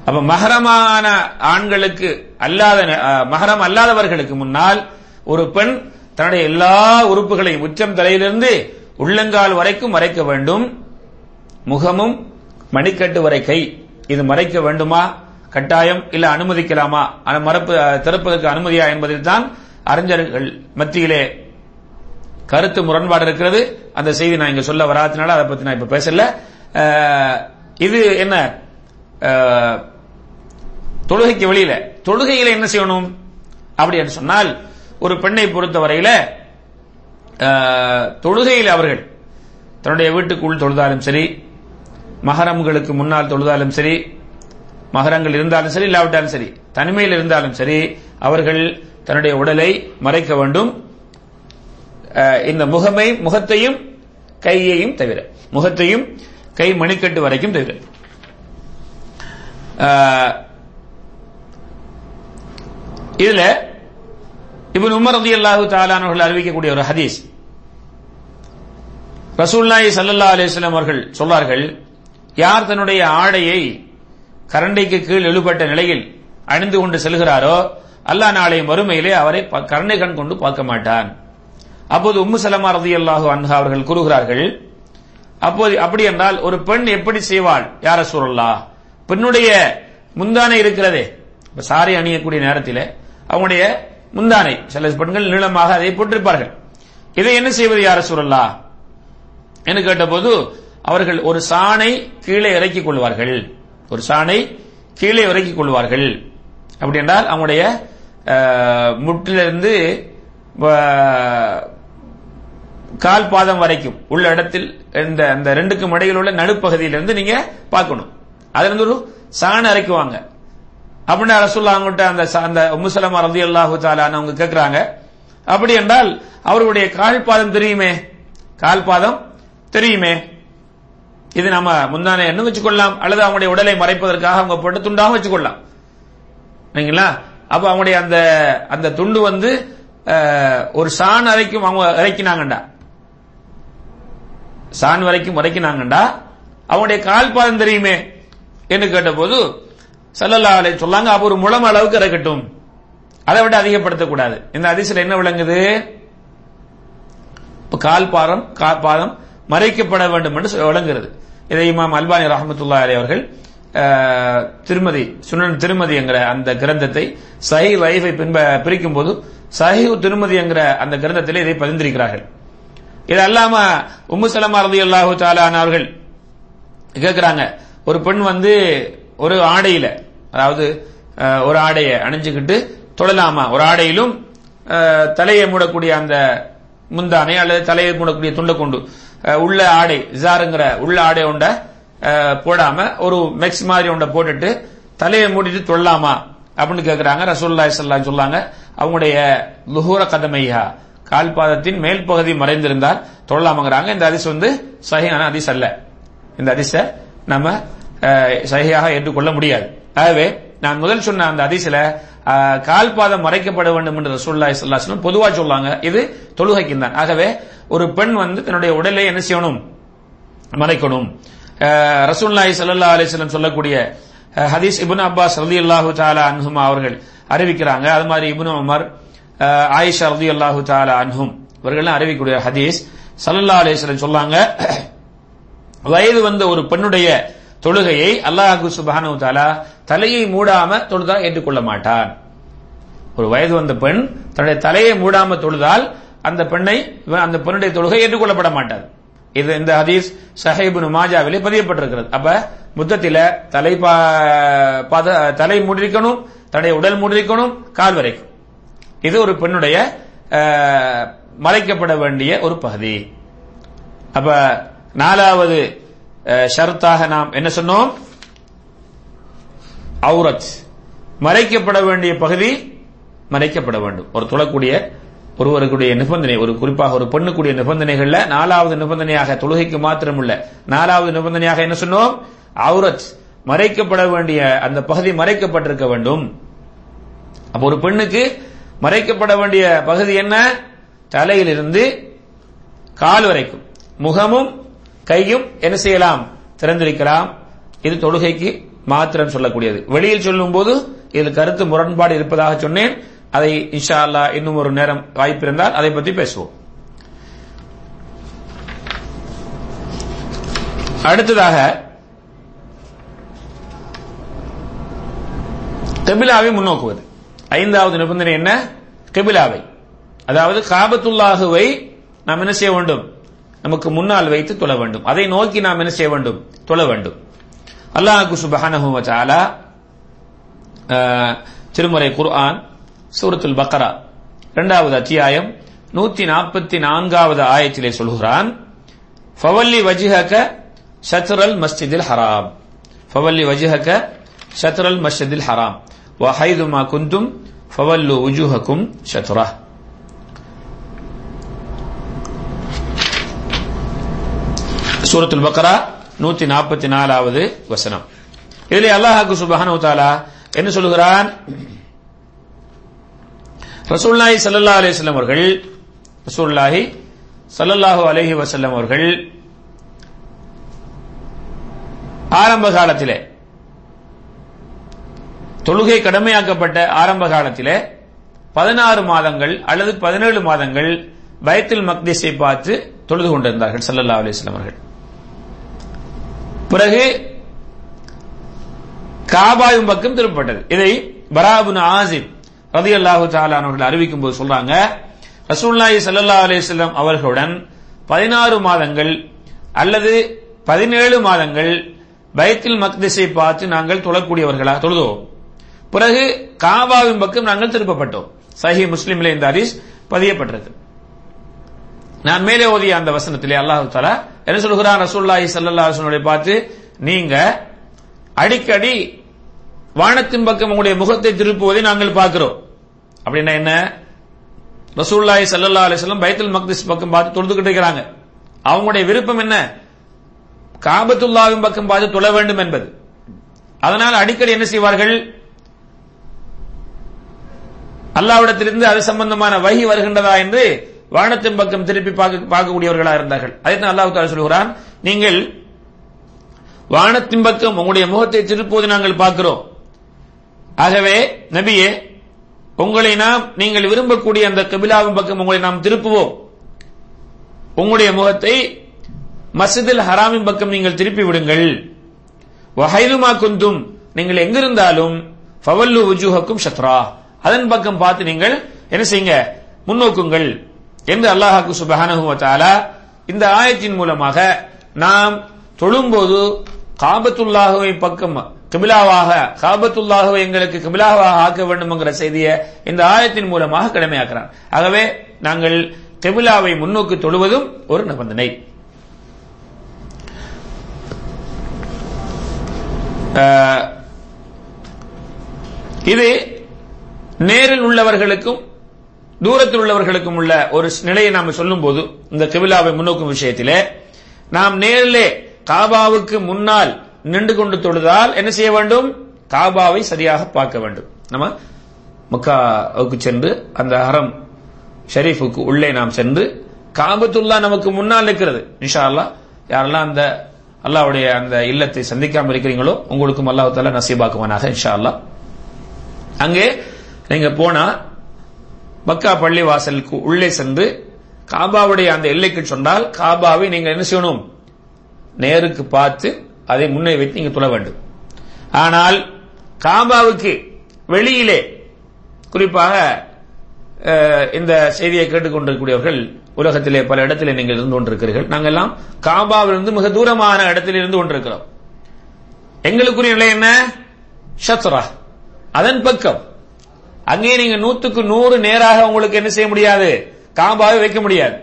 அப்ப மகரமான ஆண்களுக்கு அல்லாத மகரம் அல்லாதவர்களுக்கு முன்னால் ஒரு பெண் தன்னுடைய எல்லா உறுப்புகளையும் உச்சம் தலையிலிருந்து உள்ளங்கால் வரைக்கும் மறைக்க வேண்டும். முகமும் மணிக்கட்டு வரை கை. இது மறைக்க வேண்டுமா? கட்டாயம். இல்ல அனுமதிக்கலாமா? மறப்பு திறப்பதற்கு அனுமதியா என்பதில் தான் அறிஞர்கள் மத்தியிலே கருத்து முரண்பாடு இருக்கிறது. அந்த செய்தி நான் இங்க சொல்ல வராதனால அதை பத்தி நான் இப்ப பேசல. இது என்ன? தொழுகைக்கு வெளியில. தொழுகையில என்ன செய்யணும்? அப்படி என்று சொன்னால் ஒரு பெண்ணை பொறுத்தவரையில தொழுகையில் அவர்கள் தன்னுடைய வீட்டுக்குள் தொழுதாலும் சரி மகரம்களுக்கு முன்னால் தொழுதாலும் சரி மகரங்கள் இருந்தாலும் சரி இல்லாவிட்டாலும் சரி தனிமையில் இருந்தாலும் சரி அவர்கள் தன்னுடைய உடலை மறைக்க வேண்டும். இந்த முகமை முகத்தையும் கையையும் தவிர முகத்தையும் கை மணிக்கட்டு வரைக்கும் தவிர. இதுல இவன் உமர் ரதி அல்லாஹு தாலானவர்கள் அறிவிக்கக்கூடிய ஒரு ஹதீஸ். ரசூல்லாய் சல்லல்லா அலிஸ்லாம் அவர்கள் சொல்றார்கள் யார் தன்னுடைய ஆடையை கரண்டைக்கு கீழ் எழுபட்ட நிலையில் அணிந்து கொண்டு செல்கிறாரோ அல்லாஹ் நாளை மறுமையிலே அவரை ப- கருணை கண் கொண்டு பார்க்க மாட்டான். அப்போது உம்மு சலமா ரதி அல்லாஹு அன்ஹா அவர்கள் கூறுகிறார்கள் அப்போது அப்படி என்றால் ஒரு பெண் எப்படி செய்வாள்? யார சூழல்லா பெண்ணுடைய முந்தானே இருக்கிறதே சாரி அணியக்கூடிய நேரத்தில் அவங்களுடைய முந்தானை. சில பெண்கள் நீளமாக அதை போட்டிருப்பார்கள். இதை என்ன செய்வது யார சூழல்லா என்று கேட்டபோது அவர்கள் ஒரு சாணை கீழே இறக்கிக் கொள்வார்கள். ஒரு சாணை கீழே இறக்கிக் கொள்வார்கள். அப்படி என்றால் அவங்களுடைய முட்டிலிருந்து கால் பாதம் வரைக்கும் உள்ள இடத்தில் இந்த அந்த ரெண்டுக்கும் இடையில் உள்ள நடுப்பகுதியிலிருந்து நீங்க பார்க்கணும். அதுல இருந்து ஒரு சாணை அரைக்குவாங்க அப்படின்னு ரசூல்லா அவங்கள்ட்ட அந்த அந்த முசலமா ரதி அல்லாஹு தாலான்னு அவங்க கேட்கிறாங்க அப்படி என்றால் அவருடைய கால் பாதம் தெரியுமே? கால் பாதம் தெரியுமே? இது நம்ம முந்தானே என்ன வச்சுக்கொள்ளலாம்? அல்லது அவங்களுடைய உடலை மறைப்பதற்காக அவங்க போட்டு துண்டாக வச்சுக்கொள்ளலாம். சரிங்களா அப்ப அவங்களுடைய அந்த அந்த துண்டு வந்து ஒரு சான் வரைக்கும் அவங்க இறக்கினாங்கண்டா. சான் வரைக்கும் இறக்கினாங்கண்டா. அவங்களுடைய கால் பாதம் தெரியுமே? என்று கேட்டபோது சல்லல்லா அலை சொல்லாங்க அப்ப ஒரு முழம் அளவுக்கு இறக்கட்டும் அதை விட அதிகப்படுத்தக்கூடாது இந்த அதிசல என்ன விளங்குது? இப்போ கால் பாதம் கால் பாதம் மறைக்கப்பட வேண்டும் என்று விளங்குகிறது. இதை இமாம் அல்பானி ரஹமத்துல்லா அலி அவர்கள் திருமதி சுனன் திருமதி என்கிற அந்த கிரந்தத்தை சஹி லைஃபை பின்ப பிரிக்கும் போது சஹி திருமதி என்கிற அந்த கிரந்தத்தில் இதை பதிந்திருக்கிறார்கள். இது அல்லாம உம்மு சலமா ரதி அல்லாஹு தாலான் அவர்கள் கேட்கிறாங்க. ஒரு பெண் வந்து ஒரு ஆடையில அதாவது ஒரு ஆடையை அணிஞ்சுக்கிட்டு தொழலாமா? ஒரு ஆடையிலும் தலையை மூடக்கூடிய அந்த முந்தானை அல்லது தலையை மூடக்கூடிய துண்டை கொண்டு உள்ள ஆடை ஜாருங்கிற உள்ள ஆடை உண்ட போடாம ஒரு மெக்ஸ் மாதிரி உண்ட போட்டுட்டு தலையை மூடிட்டு தொழலாமா? அப்படின்னு கேட்கிறாங்க ரசூல்லா ஸல்லல்லாஹு சொல்லாங்க அவங்களுடைய லுஹூர கதமையா கால் பாதத்தின் மேல் பகுதி மறைந்திருந்தால் தொழலாமங்கிறாங்க. இந்த அதிஸ் வந்து சகையான அதிஸ் அல்ல. இந்த அதிச நம்ம சகையாக ஏற்றுக்கொள்ள முடியாது. ஆகவே நான் முதல் சொன்ன அந்த அதிசல கால் பாதம் மறைக்கப்பட வேண்டும் என்று ரசூலுல்லாஹி ஸல்லல்லாஹு பொதுவா சொல்லாங்க. இது தொழுகைக்கும் தான். ஆகவே ஒரு பெண் வந்து தன்னுடைய உடலை என்ன செய்யணும்? மறைக்கணும். ரசூல்லாய் சல்லா ஸல்லல்லாஹு சொல்லக்கூடிய ஹதீஸ் இபுன் அப்பாஸ் ரலியல்லாஹு சாலா அன்ஹும் அவர்கள் அறிவிக்கிறாங்க. அது மாதிரி இபுன் உமர் ஆயிஷா ரதி அல்லாஹு சாலா அன்ஹும் இவர்கள்லாம் அறிவிக்கக்கூடிய ஹதீஸ் சல்லா அலைஹி சொல்லாங்க. வயது வந்த ஒரு பெண்ணுடைய தொழுகையை அல்லாஹு சுபானு தாலா தலையை மூடாம தொழுதா ஏற்றுக்கொள்ள மாட்டான் ஒரு வயது வந்த பெண் தன்னுடைய தலையை மூடாம தொழுதால் அந்த பெண்ணை அந்த பெண்ணுடைய தொழுகை ஏற்றுக்கொள்ளப்பட மாட்டாது இது இந்த ஹதீஸ் சஹைபுன் மாஜாவிலே பதியப்பட்டிருக்கிறது. அப்ப முத்தத்தில தலை பா- பாத தலை மூடிருக்கணும் தன்னுடைய உடல் மூடிருக்கணும் கால் வரைக்கும். இது ஒரு பெண்ணுடைய மறைக்கப்பட வேண்டிய ஒரு பகுதி. அப்ப நாலாவது ஷர்த்தாக நாம் என்ன சொன்னோம்? அவுரத். மறைக்கப்பட வேண்டிய பகுதி மறைக்கப்பட வேண்டும். ஒரு தொழக்கூடிய ஒருவருக்குடைய நிபந்தனை ஒரு குறிப்பாக ஒரு பெண்ணுக்குடைய நிபந்தனைகள்ல நாலாவது நிபந்தனையாக தொழுகைக்கு மாத்திரம் இல்ல நாலாவது நிபந்தனையாக என்ன சொன்னோம்? அவுரத். மறைக்கப்பட வேண்டிய அந்த பகுதி மறைக்கப்பட்டிருக்க வேண்டும். அப்ப ஒரு பெண்ணுக்கு மறைக்கப்பட வேண்டிய பகுதி என்ன? தலையிலிருந்து கால் வரைக்கும். முகமும் கையும் என்ன செய்யலாம்? திறந்திருக்கலாம். இது தொழுகைக்கு மாத்திரம் சொல்லக்கூடியது. வெளியில் சொல்லும் போது இதில் கருத்து முரண்பாடு இருப்பதாக சொன்னேன். அதை இன்ஷா அல்லாஹ் இன்னும் ஒரு நேரம் வாய்ப்பு இருந்தால் அதை பற்றி பேசுவோம். அடுத்ததாக கபிலாவை முன்னோக்குவது. ஐந்தாவது நிபந்தனை என்ன? கபிலாவை. அதாவது காபத்துல்லாஹுவை நாம் என்ன செய்ய வேண்டும்? நமக்கு முன்னால் வைத்து தொழ வேண்டும். அதை நோக்கி நாம் என்ன செய்ய வேண்டும்? தொழ வேண்டும். அல்லாஹு சுபஹானஹு வச்சாலா திருமறை குர்ஆன் சூரத்துல் பக்கரா இரண்டாவது அத்தியாயம் நூத்தி நாற்பத்தி நான்காவது ஆயத்திலே சொல்கிறான் ஃபவல்லி வஜிஹக ஷத்ரல் மஸ்ஜிதில் ஹராம் ஃபவல்லி வஜிஹக ஷத்ரல் மஸ்ஜிதில் ஹராம் வஹைதுமா குந்தும் ஃபவல்லு உஜுஹக்கும் ஷத்ரா சூரத்துல் பக்கரா நூத்தி நாற்பத்தி நாலாவது வசனம். இதுல அல்லாஹாக்கு சுபஹானு தாலா என்ன சொல்லுகிறான்? ரசூல்லாஹி சல்லா அலிஸ்லாம் அவர்கள் ரசூல்லாஹி ஸல்லல்லாஹு அலஹி வசல்லம் அவர்கள் ஆரம்ப காலத்திலே தொழுகை கடமையாக்கப்பட்ட ஆரம்ப காலத்திலே பதினாறு மாதங்கள் அல்லது பதினேழு மாதங்கள் வயத்தில் மக்திஸை பார்த்து தொழுது கொண்டிருந்தார்கள் சல்லல்லா அலிஸ்லாம் அவர்கள். பிறகு காபாயும் பக்கம் திருப்பப்பட்டது இதை பராபுன் ஆசிப் ரதி அல்லாஹு அவர்கள் அறிவிக்கும் போது சொல்றாங்க ரசூலுல்லாஹி சல்லா அலிஸ்லாம் அவர்களுடன் பதினாறு மாதங்கள் அல்லது பதினேழு மாதங்கள் பயத்தில் மக்திசை பார்த்து நாங்கள் தொழக்கூடியவர்களாக தொழுதோம். பிறகு காபாவின் பக்கம் நாங்கள் திருப்பப்பட்டோம் சஹி முஸ்லிம்ல இந்த அரிஸ் பதியப்பட்டிருக்கு. நான் மேலே ஓதிய அந்த வசனத்திலே அல்லாஹு தாலா என்ன சொல்கிறான் ரசூல்லாஹி ஸல்லல்லாஹு பார்த்து நீங்க அடிக்கடி வானத்தின் பக்கம் உங்களுடைய முகத்தை திருப்புவதை நாங்கள் பார்க்கிறோம். அப்படின்னா என்ன? ரசூல்லாய் சல்லா அலைஹி பைத்தல் மக்திஸ் பக்கம் பார்த்து தொழுதுகிட்டு இருக்கிறாங்க. அவங்களுடைய விருப்பம் என்ன? காபத்துல்லாவின் பக்கம் பார்த்து தொழ வேண்டும் என்பது. அதனால் அடிக்கடி என்ன செய்வார்கள்? அல்லாவிடத்திலிருந்து அது சம்பந்தமான வகி வருகின்றதா என்று வானத்தின் பக்கம் திருப்பி பார்க்க பார்க்கக்கூடியவர்களா இருந்தார்கள். அதைத்தான் அல்லாஹு தாலா சொல்கிறான் நீங்கள் வானத்தின் பக்கம் உங்களுடைய முகத்தை திருப்புவது நாங்கள் பார்க்கிறோம். ஆகவே நபியே உங்களை நாம் நீங்கள் விரும்பக்கூடிய அந்த கபிலாவின் பக்கம் உங்களை நாம் திருப்புவோம். உங்களுடைய முகத்தை மசிதில் ஹராமின் பக்கம் நீங்கள் திருப்பி விடுங்கள். வஹைதுமா குந்தும் நீங்கள் எங்கிருந்தாலும் ஃபவல்லு உஜூஹக்கும் ஷத்ரா. அதன் பக்கம் பார்த்து நீங்கள் என்ன செய்யுங்க? முன்னோக்குங்கள். என்று அல்லாஹாக்கு சுபஹானஹு இந்த ஆயத்தின் மூலமாக நாம் தொழும்போது காபத்துல்லாஹுவை பக்கம் கிபிலாவாக காபத்துல்லாஹுவை எங்களுக்கு கிபிலாவாக ஆக்க வேண்டும் என்கிற செய்தியை இந்த ஆயத்தின் மூலமாக கடமையாக்குறான். ஆகவே நாங்கள் கிபிலாவை முன்னோக்கி தொழுவதும் ஒரு நிபந்தனை. இது நேரில் உள்ளவர்களுக்கும் தூரத்தில் உள்ளவர்களுக்கும் உள்ள ஒரு நிலையை நாம் சொல்லும் போது இந்த கிபிலாவை முன்னோக்கும் விஷயத்திலே நாம் நேரிலே காபாவுக்கு முன்னால் நின்று கொண்டு தொழுதால் என்ன செய்ய வேண்டும்? காபாவை சரியாக பார்க்க வேண்டும். நம்ம மக்காவுக்கு சென்று அந்த ஹரம் ஷரீஃபுக்கு உள்ளே நாம் சென்று காபத்துல்லா நமக்கு முன்னால் நிற்கிறது. நிஷா அல்லாஹ் யாரெல்லாம் அந்த அல்லாவுடைய அந்த இல்லத்தை சந்திக்காம இருக்கிறீங்களோ உங்களுக்கும் அல்லாஹால நசீபாக்குவானாக இன்ஷா அல்லாஹ் அங்கே நீங்க போனா மக்கா பள்ளி வாசலுக்கு உள்ளே சென்று காபாவுடைய அந்த எல்லைக்கு சொன்னால் காபாவை நீங்கள் என்ன செய்யணும்? நேருக்கு பார்த்து அதை முன்னே வைத்து நீங்க துள வேண்டும். ஆனால் காபாவுக்கு வெளியிலே குறிப்பாக இந்த செய்தியை கேட்டுக்கொண்டிருக்கக்கூடியவர்கள் உலகத்திலே பல இடத்திலே நீங்கள் இருந்து கொண்டிருக்கிறீர்கள். நாங்கள் எல்லாம் காபாவிலிருந்து மிக தூரமான இடத்தில் இருந்து கொண்டிருக்கிறோம். எங்களுக்குரிய நிலை என்ன? ஷத்ரா. அதன் பக்கம். அங்கேயே நீங்க நூத்துக்கு நூறு நேராக உங்களுக்கு என்ன செய்ய முடியாது? காபாவை வைக்க முடியாது.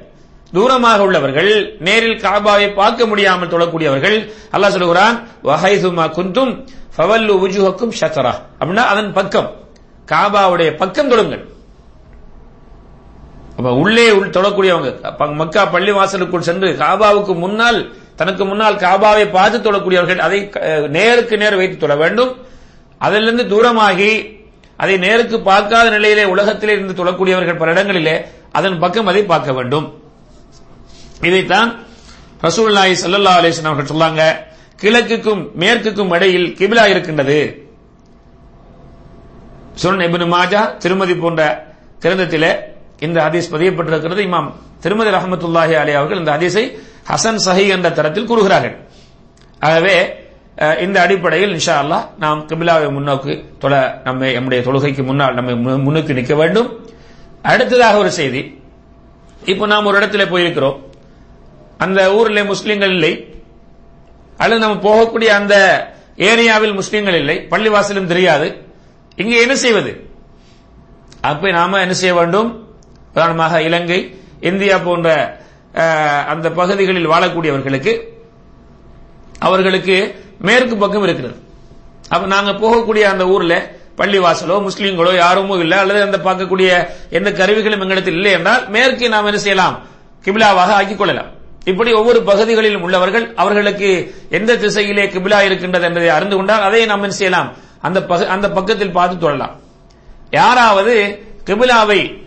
தூரமாக உள்ளவர்கள் நேரில் காபாவை பார்க்க முடியாமல் தொழக்கூடியவர்கள் அல்லாஹ் சொல்லுகிறான் வஹைதுமா குந்தும் ஃபவல்லு உஜுஹக்கும் ஷத்ரா அப்படின்னா அதன் பக்கம். காபாவுடைய பக்கம் தொழுங்கள் அப்ப உள்ளே உள் தொழக்கூடியவங்க மக்கா பள்ளி வாசலுக்குள் சென்று காபாவுக்கு முன்னால் தனக்கு முன்னால் காபாவை பார்த்து தொழக்கூடியவர்கள் அதை நேருக்கு நேர் வைத்து தொழ வேண்டும். அதிலிருந்து தூரமாகி அதை நேருக்கு பார்க்காத நிலையிலே உலகத்திலே இருந்து தொழக்கூடியவர்கள் பல இடங்களிலே அதன் பக்கம் அதை பார்க்க வேண்டும். இதைத்தான் ரசூல் ஸல்லல்லாஹு அலைஹி அவர்கள் சொல்லாங்க. கிழக்குக்கும் மேற்குக்கும் இடையில் கிபிலா இருக்கின்றது. சுனன் இப்னு மாஜா திருமதி போன்ற கிரந்தத்திலே இந்த ஹதீஸ் பதியப்பட்டிருக்கிறது. இமாம் திருமதி ரஹமத்துல்லாஹி அலி அவர்கள் இந்த ஹதீஸை ஹசன் சஹி என்ற தரத்தில் கூறுகிறார்கள். ஆகவே இந்த அடிப்படையில் இன்ஷா அல்லாஹ் நாம் கிபிலாவை முன்னோக்கி தொலை நம்ம நம்முடைய தொழுகைக்கு முன்னால் நம்மை மு- முன்னுக்கு நிற்க வேண்டும். அடுத்ததாக ஒரு செய்தி. இப்போ நாம் ஒரு இடத்துல போயிருக்கிறோம். அந்த ஊரில் முஸ்லீம்கள் இல்லை. அல்லது நம்ம போகக்கூடிய அந்த ஏரியாவில் முஸ்லீம்கள் இல்லை. பள்ளிவாசலும் தெரியாது. இங்கே என்ன செய்வது? அப்ப நாம என்ன செய்ய வேண்டும்? உதாரணமாக இலங்கை இந்தியா போன்ற அஹ், அந்த பகுதிகளில் வாழக்கூடியவர்களுக்கு அவர்களுக்கு மேற்கு பக்கம் இருக்கிறது. அப்ப நாங்க போகக்கூடிய அந்த ஊர்ல பள்ளிவாசலோ முஸ்லீம்களோ யாருமோ இல்ல அல்லது அந்த பார்க்கக்கூடிய எந்த கருவிகளும் எங்களிடத்தில் இல்லை என்றால் மேற்கே நாம் என்ன செய்யலாம்? கிபிலாவாக ஆக்கிக் கொள்ளலாம். இப்படி ஒவ்வொரு பகுதிகளிலும் உள்ளவர்கள் அவர்களுக்கு எந்த திசையிலே கிபிலா இருக்கின்றது என்பதை அறிந்து கொண்டால் அதை நாம் என்ன செய்யலாம்? அந்த அந்த பக்கத்தில் பார்த்து தொழலாம். யாராவது கிபிலாவை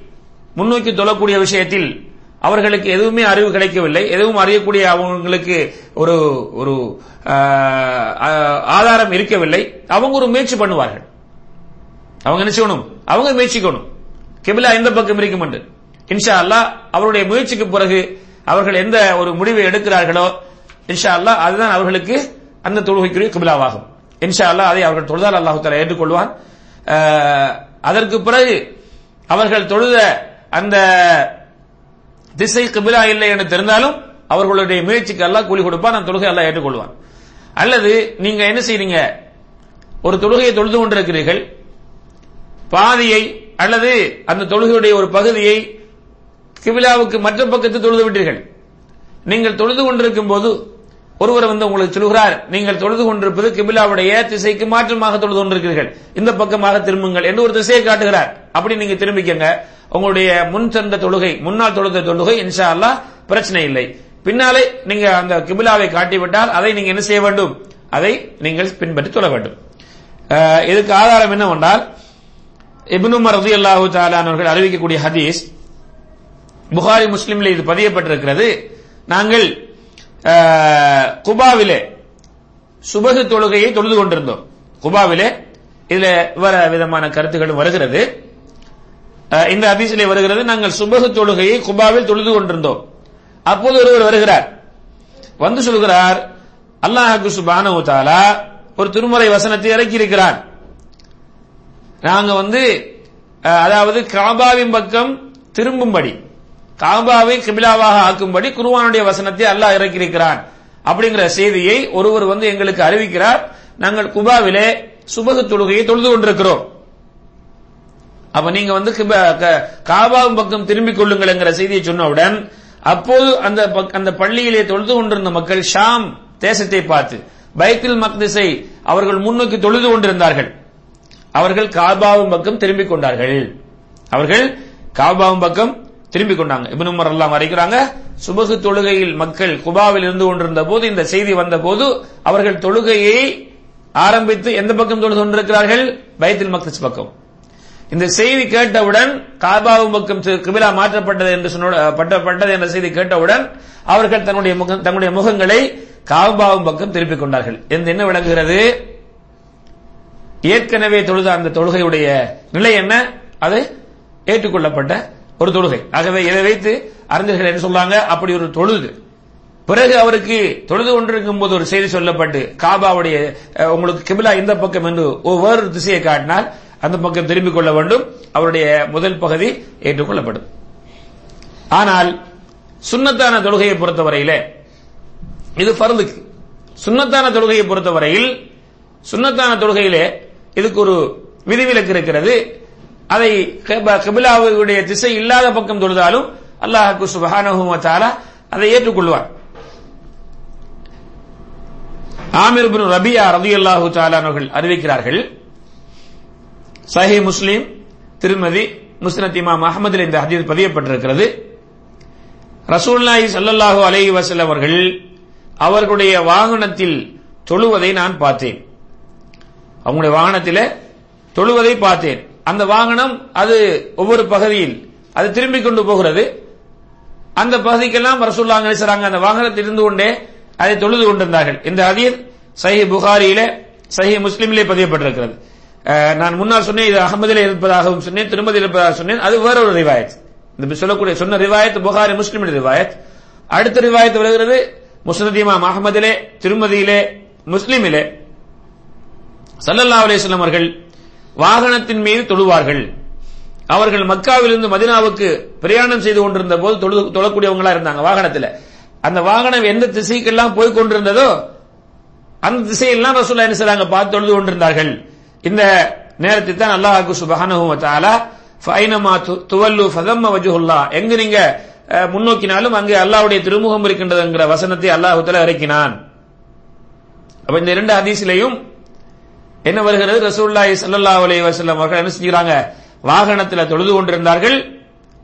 முன்னோக்கி தொழக்கூடிய விஷயத்தில் அவர்களுக்கு எதுவுமே அறிவு கிடைக்கவில்லை. எதுவும் அறியக்கூடிய அவங்களுக்கு ஒரு ஒரு ஆதாரம் இருக்கவில்லை. அவங்க ஒரு முயற்சி பண்ணுவார்கள். அவங்க என்ன செய்யணும்? அவங்க முயற்சிக்கணும். கெபிலா எந்த பக்கம் இருக்கும் என்று. இன்ஷா அல்லாஹ் அவருடைய முயற்சிக்கு பிறகு அவர்கள் எந்த ஒரு முடிவை எடுக்கிறார்களோ இன்ஷா அல்லாஹ் அதுதான் அவர்களுக்கு அந்த தொழுகைக்குரிய கிபிலாவாகும். இன்ஷா அல்லாஹ் அதை அவர்கள் தொழுதால் அல்லாஹு ஏற்றுக்கொள்வான். அதற்கு பிறகு அவர்கள் தொழுத அந்த திசை கிபிலா இல்லை என்று தெரிந்தாலும் அவர்களுடைய முயற்சிக்கு எல்லாம் கூலி கொடுப்பான் நான் தொழுகை அல்லாஹ் ஏற்றுக்கொள்வான். அல்லது நீங்க என்ன செய்றீங்க? ஒரு தொழுகையை தொழுது கொண்டிருக்கிறீர்கள். பாதியை அல்லது அந்த தொழுகையுடைய ஒரு பகுதியை கிபிலாவுக்கு மற்ற பக்கத்து தொழுது விட்டீர்கள். நீங்கள் தொழுது கொண்டிருக்கும் போது ஒருவர் வந்து உங்களுக்கு சொல்கிறார் நீங்கள் தொழுது கொண்டிருப்பது கிபிலாவுடைய திசைக்கு மாற்றமாக தொழுது கொண்டிருக்கிறீர்கள். இந்த பக்கமாக திரும்புங்கள் என்று ஒரு திசையை காட்டுகிறார். அப்படி நீங்க திரும்பிக்கங்க. உங்களுடைய முன் சென்ற தொழுகை முன்னால் தொழுத தொழுகை இன்ஷா அல்லா பிரச்சனை இல்லை. பின்னாலே நீங்க அந்த கிபிலாவை காட்டிவிட்டால் அதை நீங்க என்ன செய்ய வேண்டும்? அதை நீங்கள் பின்பற்றி சொல்ல வேண்டும். இதுக்கு ஆதாரம் என்னவென்றால் இப்னு ரதி அல்லாஹு அவர்கள் அறிவிக்கக்கூடிய ஹதீஸ் புகாரி முஸ்லீம்ல இது பதியப்பட்டிருக்கிறது. நாங்கள் குபாவிலே சுபகு தொழுகையை தொழுது கொண்டிருந்தோம். குபாவிலே இதுல வேற விதமான கருத்துக்களும் வருகிறது. இந்த ஹதீஸிலே வருகிறது நாங்கள் சுபகு தொழுகையை குபாவில் தொழுது கொண்டிருந்தோம். அப்போது ஒருவர் வருகிறார். வந்து சொல்கிறார் அல்லாஹு சுபானு தாலா ஒரு திருமுறை வசனத்தை இறக்கி இருக்கிறார் நாங்க வந்து அதாவது காபாவின் பக்கம் திரும்பும்படி காபாவை கிபிலாவாக ஆக்கும்படி குருவானுடைய வசனத்தை அல்லாஹ் இறக்கியிருக்கிறான். அப்படிங்கிற செய்தியை ஒருவர் வந்து எங்களுக்கு அறிவிக்கிறார். நாங்கள் குபாவிலே சுபகு தொழுகையை தொழுது கொண்டிருக்கிறோம். அப்ப நீங்க வந்து கிப- க- பக்கம் திரும்பிக் கொள்ளுங்கள் என்கிற செய்தியை சொன்னவுடன் அப்போது அந்த பக்- அந்த பள்ளியிலே தொழுது கொண்டிருந்த மக்கள் ஷாம் தேசத்தை பார்த்து பைத்தில் மக்திசை அவர்கள் முன்னோக்கி தொழுது கொண்டிருந்தார்கள். அவர்கள் காபாவும் பக்கம் திரும்பிக் கொண்டார்கள். அவர்கள் காபாவும் பக்கம் திரும்பிக் கொண்டாங்க. இப்னு உமர் எல்லாம் சுபகு தொழுகையில் மக்கள் குபாவில் இருந்து கொண்டிருந்த போது இந்த செய்தி வந்த போது அவர்கள் தொழுகையை ஆரம்பித்து எந்த பக்கம் தொழுது கொண்டிருக்கிறார்கள்? பைத்துல் மக்தஸ் பக்கம். இந்த செய்தி கேட்டவுடன் காபாவும் பக்கம் திரு- கிபிலா மாற்றப்பட்டது என்று சொன்ன என்ற செய்தி கேட்டவுடன் அவர்கள் தன்னுடைய முகம் தங்களுடைய முகங்களை காபாவும் பக்கம் திருப்பிக் கொண்டார்கள். என்று என்ன விளங்குகிறது? ஏற்கனவே தொழுத அந்த தொழுகையுடைய நிலை என்ன? அது ஏற்றுக்கொள்ளப்பட்ட ஒரு தொழுகை. ஆகவே இதை வைத்து அறிஞர்கள் என்ன சொல்றாங்க? அப்படி ஒரு தொழுது. பிறகு அவருக்கு தொழுது கொண்டிருக்கும் போது ஒரு செய்தி சொல்லப்பட்டு காபாவுடைய உங்களுக்கு கிபிலா இந்த பக்கம் என்று ஒவ்வொரு திசையை காட்டினால் அந்த பக்கம் திரும்பிக் கொள்ள வேண்டும். அவருடைய முதல் பகுதி ஏற்றுக்கொள்ளப்படும். ஆனால் சுன்னத்தான தொழுகையை பொறுத்தவரையிலே இது ஃபர்லுக்கு சுன்னத்தான தொழுகையை பொறுத்தவரையில் சுன்னத்தான தொழுகையிலே இதுக்கு ஒரு விதிவிலக்கு இருக்கிறது. அதை கபிலாவுடைய திசை இல்லாத பக்கம் தொழுதாலும் அல்லாஹ்க்கு சுபஹானஹு அதை ஏற்றுக்கொள்வார். ஆமிர் பின் ரபியா ரலியல்லாஹு அல்லாஹு தாலானவர்கள் அறிவிக்கிறார்கள் சஹி முஸ்லீம் திருமதி முஸ்னத் இமாம் அகமதில் இந்த ஹதீஸ் பதியப்பட்டிருக்கிறது. ரசூலுல்லாஹி சல்லல்லாஹு அலைஹி வசல் அவர்கள் அவர்களுடைய வாகனத்தில் தொழுவதை நான் பார்த்தேன். அவங்களுடைய வாகனத்தில் தொழுவதை பார்த்தேன். அந்த வாகனம் அது ஒவ்வொரு பகுதியில் அது திரும்பி கொண்டு போகிறது. அந்த பகுதிக்கெல்லாம் ரசூல்லா நினைச்சாங்க அந்த வாகனத்தில் இருந்து கொண்டே அதை தொழுது கொண்டிருந்தார்கள். இந்த ஹதீஸ் சஹி புகாரியிலே சஹி முஸ்லீமிலே பதியப்பட்டிருக்கிறது. நான் முன்னால் சொன்னேன் இது அகமதிலே இருப்பதாகவும் சொன்னேன் திருமதியில் இருப்பதாக சொன்னேன் அது வேற ஒரு ரிவாயத். இந்த சொல்லக்கூடிய சொன்ன ரிவாயத் புகாரி முஸ்லிமின் ரிவாயத். அடுத்த ரிவாயத் வருகிறது முஸ்னத் அகமதிலே திருமதியிலே முஸ்லிமிலே. சல்லல்லா அலிஸ்லாம் அவர்கள் வாகனத்தின் மீது தொழுவார்கள். அவர்கள் மக்காவிலிருந்து மதினாவுக்கு பிரயாணம் செய்து கொண்டிருந்த போது தொழக்கூடியவங்களா இருந்தாங்க வாகனத்தில். அந்த வாகனம் எந்த திசைக்கெல்லாம் போய் கொண்டிருந்ததோ அந்த திசையெல்லாம் ரசூல்லா என்ன செய்றாங்க பார்த்து தொழுது கொண்டிருந்தார்கள். இந்த நேரத்தில் தான் அல்லாஹாக்கு சுபஹானஹு தஆலா ஃபைனமா து- துவல்லு ஃபதம்ம வஜ்ஹுல்லா எங்க நீங்க முன்னோக்கினாலும் அங்கே அல்லாஹ்வுடைய திருமுகம் இருக்கின்றதுங்கிற வசனத்தை அல்லாஹ் தஆலா இறக்கினான். அப்ப இந்த இரண்டு ஹதீஸிலையும் என்ன வருகிறது? ரசூல்லாய் சல்லா அலி வஸல்லம் அவர்கள் என்ன செஞ்சுக்கிறாங்க? வாகனத்துல தொழுது கொண்டிருந்தார்கள்.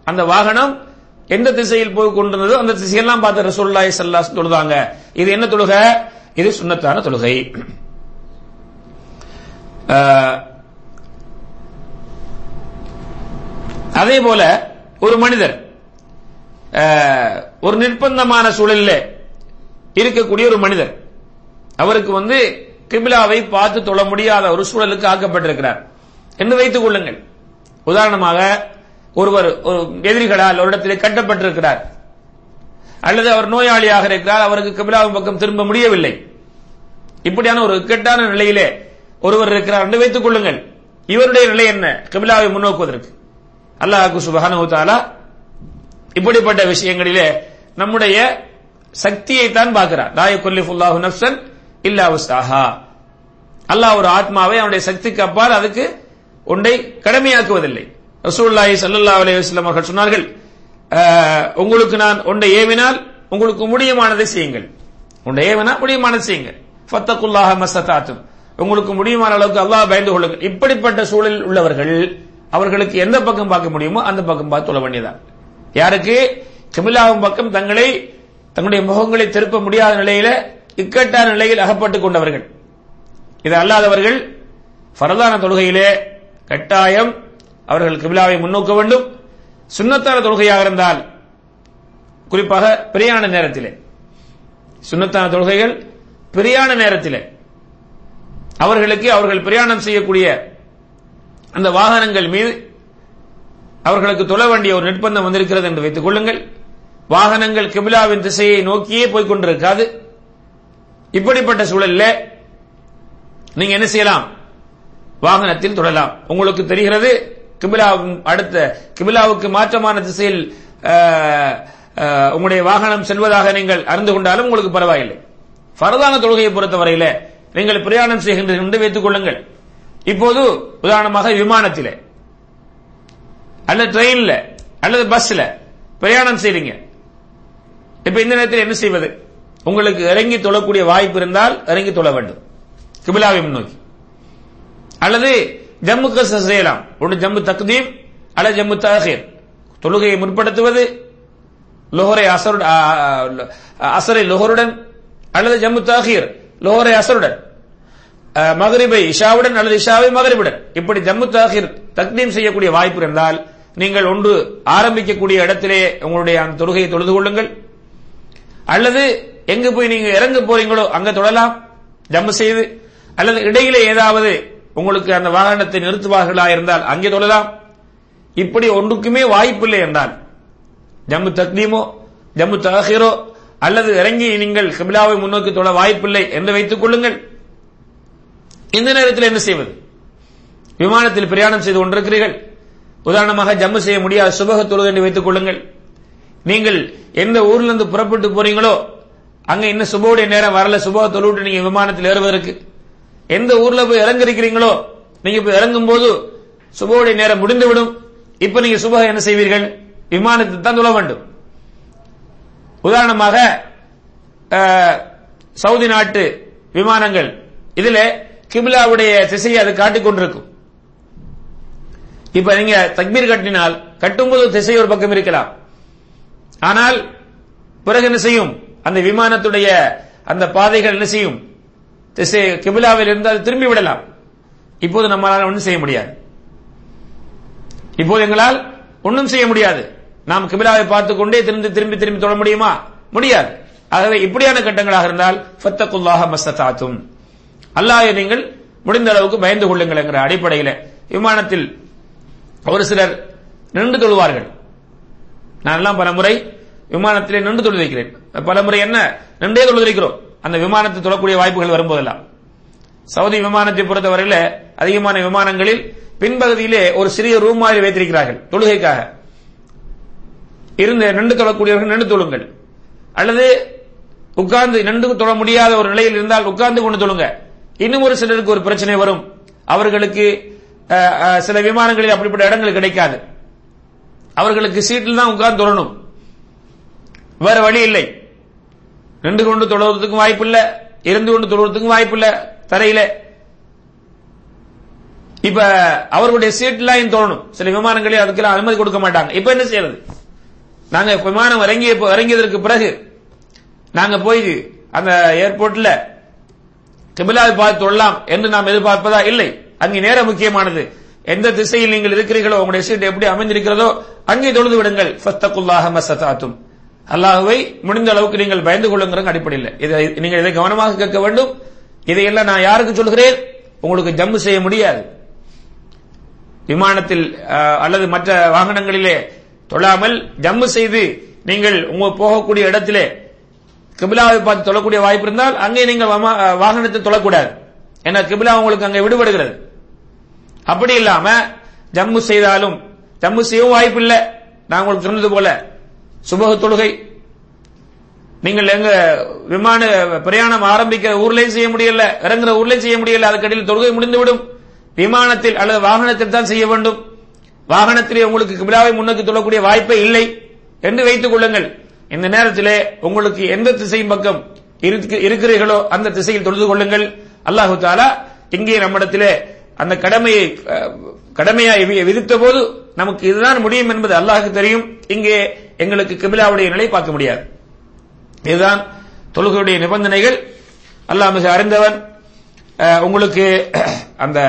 அந்த வாகனம் எந்த திசையில் போய் கொண்டிருந்ததோ அந்த திசையெல்லாம் பார்த்து ரசூல்லாய் சல்லாஸ் தொழுதாங்க. இது என்ன தொழுகை? இது சுண்ணத்தான தொழுகை. அதே போல ஒரு மனிதர் ஒரு நிர்பந்தமான சூழலில் இருக்கக்கூடிய ஒரு மனிதர் அவருக்கு வந்து கிபிலாவை பார்த்து தொழ முடியாத ஒரு சூழலுக்கு ஆக்கப்பட்டிருக்கிறார். என்று வைத்துக் கொள்ளுங்கள். உதாரணமாக ஒருவர் ஒரு எதிரிகளால் ஒரு இடத்திலே கட்டப்பட்டிருக்கிறார். அல்லது அவர் நோயாளியாக இருக்கிறார் அவருக்கு கிபிலாவின் பக்கம் திரும்ப முடியவில்லை. இப்படியான ஒரு கெட்டான நிலையிலே ஒருவர் இருக்கிறார் என்று வைத்துக் கொள்ளுங்கள். இவருடைய நிலை என்ன? கிபிலாவை முன்னோக்குவதற்கு. அல்லாஹு சுபஹானஹு தஆலா இப்படிப்பட்ட விஷயங்களிலே நம்முடைய சக்தியை தான் பார்க்கிறார். லா யுகல்லிஃபுல்லாஹு நப்சன் இல்லா உஸ்தாஹா அல்லாஹ் ஒரு ஆத்மாவை அவனுடைய சக்திக்கு அப்பால் அதுக்கு ஒன்றை கடமையாக்குவதில்லை. ரசூல்லாஹி சல்லா அலி வஸ்லம் அவர்கள் சொன்னார்கள் உங்களுக்கு நான் ஒன்றை ஏவினால் உங்களுக்கு முடியுமானதை செய்யுங்கள். ஒன்றை ஏவினால் முடியுமானதை செய்யுங்கள். ஃபத்தகுல்லாஹ மஸ்ததாத்தும். உங்களுக்கு முடியுமான அளவுக்கு அல்லாஹ் பயந்து கொள்ளுங்கள். இப்படிப்பட்ட சூழலில் உள்ளவர்கள் அவர்களுக்கு எந்த பக்கம் பார்க்க முடியுமோ அந்த பக்கம் பார்த்து சொல்ல வேண்டியதான் யாருக்கு? கிமிலாவும் பக்கம் தங்களை தங்களுடைய முகங்களை திருப்ப முடியாத நிலையில இக்கட்டான நிலையில் அகப்பட்டுக் கொண்டவர்கள். இது அல்லாதவர்கள் பரதான தொழுகையிலே கட்டாயம் அவர்கள் கிபிலாவை முன்னோக்க வேண்டும். சுன்னத்தான தொழுகையாக இருந்தால் குறிப்பாக பிரியான நேரத்திலே. சுன்னத்தான தொழுகைகள் பிரியான நேரத்திலே. அவர்களுக்கு அவர்கள் பிரயாணம் செய்யக்கூடிய அந்த வாகனங்கள் மீது அவர்களுக்கு தொழ வேண்டிய ஒரு நிர்பந்தம் வந்திருக்கிறது என்று வைத்துக் கொள்ளுங்கள். வாகனங்கள் கிபிலாவின் திசையை நோக்கியே போய்கொண்டிருக்காது இப்படிப்பட்ட சூழலில் நீங்க என்ன செய்யலாம்? வாகனத்தில் தொடரலாம் உங்களுக்கு தெரிகிறது கிபிலாவும் அடுத்த கிபிலாவுக்கு மாற்றமான திசையில் உங்களுடைய வாகனம் செல்வதாக நீங்கள் அறிந்து கொண்டாலும் உங்களுக்கு பரவாயில்லை. பரதான தொழுகையை பொறுத்தவரையில நீங்கள் பிரயாணம் செய்கின்றீர்கள் என்று வைத்துக் கொள்ளுங்கள். இப்போது உதாரணமாக விமானத்தில் அல்லது ட்ரெயின்ல அல்லது பஸ்ல பிரயாணம் செய்றீங்க. இப்ப இந்த நேரத்தில் என்ன செய்வது? உங்களுக்கு இறங்கி தொழக்கூடிய வாய்ப்பு இருந்தால் இறங்கி தொழ வேண்டும். கிபிலாவை முன்னோக்கி. அல்லது ஜம்முக்கு செய்யலாம். ஒன்று ஜம்மு தக்தீம் அல்லது ஜம்மு தஹீர். தொழுகையை முற்படுத்துவது லோஹரை அசரு அசரை லோஹருடன் அல்லது ஜம்மு தாஹீர் லோஹரை அசருடன். மகரிபை இஷாவுடன் அல்லது இஷாவை மகரிபுடன். இப்படி ஜம்மு தாகிர் தக்தீம் செய்யக்கூடிய வாய்ப்பு இருந்தால் நீங்கள் ஒன்று ஆரம்பிக்கக்கூடிய இடத்திலே உங்களுடைய அந்த தொழுகையை தொழுது கொள்ளுங்கள். அல்லது எங்கு போய் நீங்க இறங்க போறீங்களோ அங்க தொழலாம் ஜம்மு செய்து அல்லது இடையிலே ஏதாவது உங்களுக்கு அந்த வாகனத்தை நிறுத்துவார்களா இருந்தால் அங்கே தொழலாம். இப்படி ஒன்றுக்குமே வாய்ப்பில்லை என்றால் ஜம்மு தக்தீமோ ஜம்மு தஹீரோ அல்லது இறங்கி நீங்கள் கிபிலாவை முன்னோக்கி தொழ வாய்ப்பில்லை என்று வைத்துக் கொள்ளுங்கள். இந்த நேரத்தில் என்ன செய்வது? விமானத்தில் பிரயாணம் செய்து கொண்டிருக்கிறீர்கள். உதாரணமாக ஜம்மு செய்ய முடியாத சுபக தொழுது என்று வைத்துக் கொள்ளுங்கள். நீங்கள் எந்த ஊர்ல இருந்து புறப்பட்டு போறீங்களோ அங்க இன்னும் சுபோடைய நேரம் வரல. சுபக தொழுவிட்டு நீங்க விமானத்தில் ஏறுவதற்கு. எந்த ஊர்ல போய் இறங்கிருக்கிறீங்களோ நீங்க போய் இறங்கும் போது சுபோடைய நேரம் முடிந்துவிடும். இப்ப நீங்க சுபகம் என்ன செய்வீர்கள்? விமானத்தை தான் தொழ வேண்டும். உதாரணமாக அஹ், சவுதி நாட்டு விமானங்கள். இதுல கிபிலாவுடைய திசையை அது காட்டிக் கொண்டிருக்கும். இப்ப நீங்க தக்பீர் கட்டினால் கட்டும்போது திசை ஒரு பக்கம் இருக்கலாம். ஆனால் பிறகு என்ன செய்யும்? அந்த விமானத்துடைய அந்த பாதைகள் என்ன செய்யும்? திசை கிபிலாவில் இருந்து அது திரும்பி விடலாம். இப்போது நம்மளால் ஒன்றும் செய்ய முடியாது. இப்போது எங்களால் ஒன்றும் செய்ய முடியாது. நாம் கிபிலாவை பார்த்துக் கொண்டே திரும்பி திரும்பி திரும்பி தொட முடியுமா? முடியாது. ஆகவே இப்படியான கட்டங்களாக இருந்தால் ஃபத்தகுல்லாஹ மஸ்ததாத்தும். அல்லாஹ் நீங்கள் முடிந்த அளவுக்கு பயந்து கொள்ளுங்கள் என்கிற அடிப்படையில் விமானத்தில் ஒரு சிலர் நின்று தொழுவார்கள். நான் எல்லாம் பலமுறை விமானத்திலே நின்று தொழுது வைக்கிறேன். பலமுறை என்ன? நின்றே தொழுது வைக்கிறோம். அந்த விமானத்தை தொடக்கூடிய வாய்ப்புகள் வரும்போதெல்லாம். சவுதி விமானத்தை பொறுத்தவரையில் அதிகமான விமானங்களில் பின்பகுதியிலே ஒரு சிறிய ரூம் மாதிரி வைத்திருக்கிறார்கள். தொழுகைக்காக. இருந்து நின்று தொழக்கூடியவர்கள் நின்று தொழுங்கள். அல்லது உட்கார்ந்து நின்று தொழ முடியாத ஒரு நிலையில் இருந்தால் உட்கார்ந்து கொண்டு தொழுங்க. இன்னும் ஒரு சிலருக்கு ஒரு பிரச்சனை வரும். அவர்களுக்கு சில விமானங்களில் அப்படிப்பட்ட இடங்கள் கிடைக்காது. அவர்களுக்கு சீட்டில் தான் உட்கார்ந்து தொழணும். வேற வழி இல்லை. நின்று கொண்டு தொழுவதற்கும் வாய்ப்பு இல்ல இருந்து கொண்டு தொழுவதற்கும் வாய்ப்பு இல்ல தரையில. இப்ப அவர்களுடைய சீட்லாம் தோணும் சில விமானங்களில் அதுக்கெல்லாம் அனுமதி கொடுக்க மாட்டாங்க. இப்ப என்ன செய்யறது? நாங்க விமானம் இறங்கிய இறங்கியதற்கு பிறகு நாங்க போய் அந்த ஏர்போர்ட்ல கிபிலாவை பார்த்து தொழலாம் என்று நாம் எதிர்பார்ப்பதா? இல்லை. அங்கே நேரம் முக்கியமானது. எந்த திசையில் நீங்கள் இருக்கிறீர்களோ உங்களுடைய சீட் எப்படி அமைந்திருக்கிறதோ அங்கே தொழுது விடுங்கள். ஃபஸ்தகுல்லாஹ மஸ்ததாத்தும் அல்லாஹுவை முடிந்த அளவுக்கு நீங்கள் பயந்து கொள்ளுங்கிற அடிப்படையில் இதை நீங்கள் இதை கவனமாக கேட்க வேண்டும். இதையெல்லாம் நான் யாருக்கு சொல்கிறேன்? உங்களுக்கு ஜம்மு செய்ய முடியாது. விமானத்தில் அல்லது மற்ற வாகனங்களிலே தொழாமல் ஜம்மு செய்து நீங்கள் உங்க போகக்கூடிய இடத்திலே கிபிலாவை பார்த்து தொழக்கூடிய வாய்ப்பு இருந்தால் அங்கே நீங்கள் வமா- வாகனத்தை தொழக்கூடாது. ஏன்னா கிபிலா உங்களுக்கு அங்கே விடுபடுகிறது. அப்படி இல்லாம ஜம்மு செய்தாலும் ஜம்மு செய்யவும் வாய்ப்பு இல்லை நான் உங்களுக்கு சொன்னது போல சுபக தொழுகை. நீங்கள் எங்க விமான பிரயாணம் ஆரம்பிக்கிற ஊர்லயும் செய்ய முடியல இறங்குற ஊர்லயும் செய்ய முடியல அதுக்கடியில் தொழுகை முடிந்துவிடும். விமானத்தில் அல்லது வாகனத்தில் தான் செய்ய வேண்டும். வாகனத்திலே உங்களுக்கு கிபிலாவை முன்னோக்கி தொழக்கூடிய வாய்ப்பே இல்லை என்று வைத்துக் கொள்ளுங்கள். இந்த நேரத்திலே உங்களுக்கு எந்த திசையின் பக்கம் இருக்கிறீர்களோ அந்த திசையில் தொழுது கொள்ளுங்கள். அல்லாஹு தாலா இங்கே நம்மிடத்திலே அந்த கடமையை கடமையாய் விதித்த போது நமக்கு இதுதான் முடியும் என்பது அல்லாஹுக்கு தெரியும். இங்கே எங்களுக்கு கிபிலாவுடைய நிலை பார்க்க முடியாது. இதுதான் தொழுகையுடைய நிபந்தனைகள். அல்லாஹ் மிக அறிந்தவன். உங்களுக்கு <clears throat> அந்த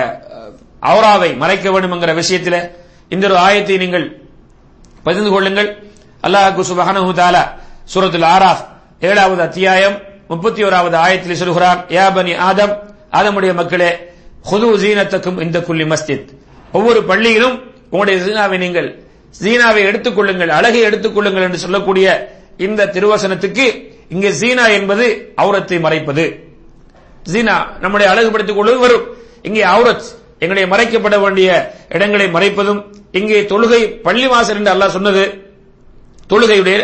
அவராவை மறைக்க வேண்டும் என்கிற விஷயத்தில் இந்த ஒரு ஆயத்தை நீங்கள் பகிர்ந்து கொள்ளுங்கள். அல்லாஹ் சுபஹானஹு தாலா சூரத்துல் ஆராஃப் ஏழாவது அத்தியாயம் முப்பத்தி ஓராவது ஆயத்தில் சொல்கிறான் ஏபனி ஆதம் ஆதமுடைய மக்களே ஹுது ஜீனத்தக்கும் இந்த குல்லி மஸ்ஜித். ஒவ்வொரு பள்ளியிலும் உங்களுடைய சீனாவை நீங்கள் சீனாவை எடுத்துக் கொள்ளுங்கள் அழகை எடுத்துக் கொள்ளுங்கள் என்று சொல்லக்கூடிய இந்த திருவசனத்துக்கு இங்கே சீனா என்பது அவுரத்தை மறைப்பது. சீனா நம்முடைய அழகுபடுத்திக் கொள்வது வரும். இங்கே அவுரத் எங்களுடைய மறைக்கப்பட வேண்டிய இடங்களை மறைப்பதும் இங்கே தொழுகை பள்ளி வாசல் என்று அல்லாஹ் சொன்னது தொழுகையுடைய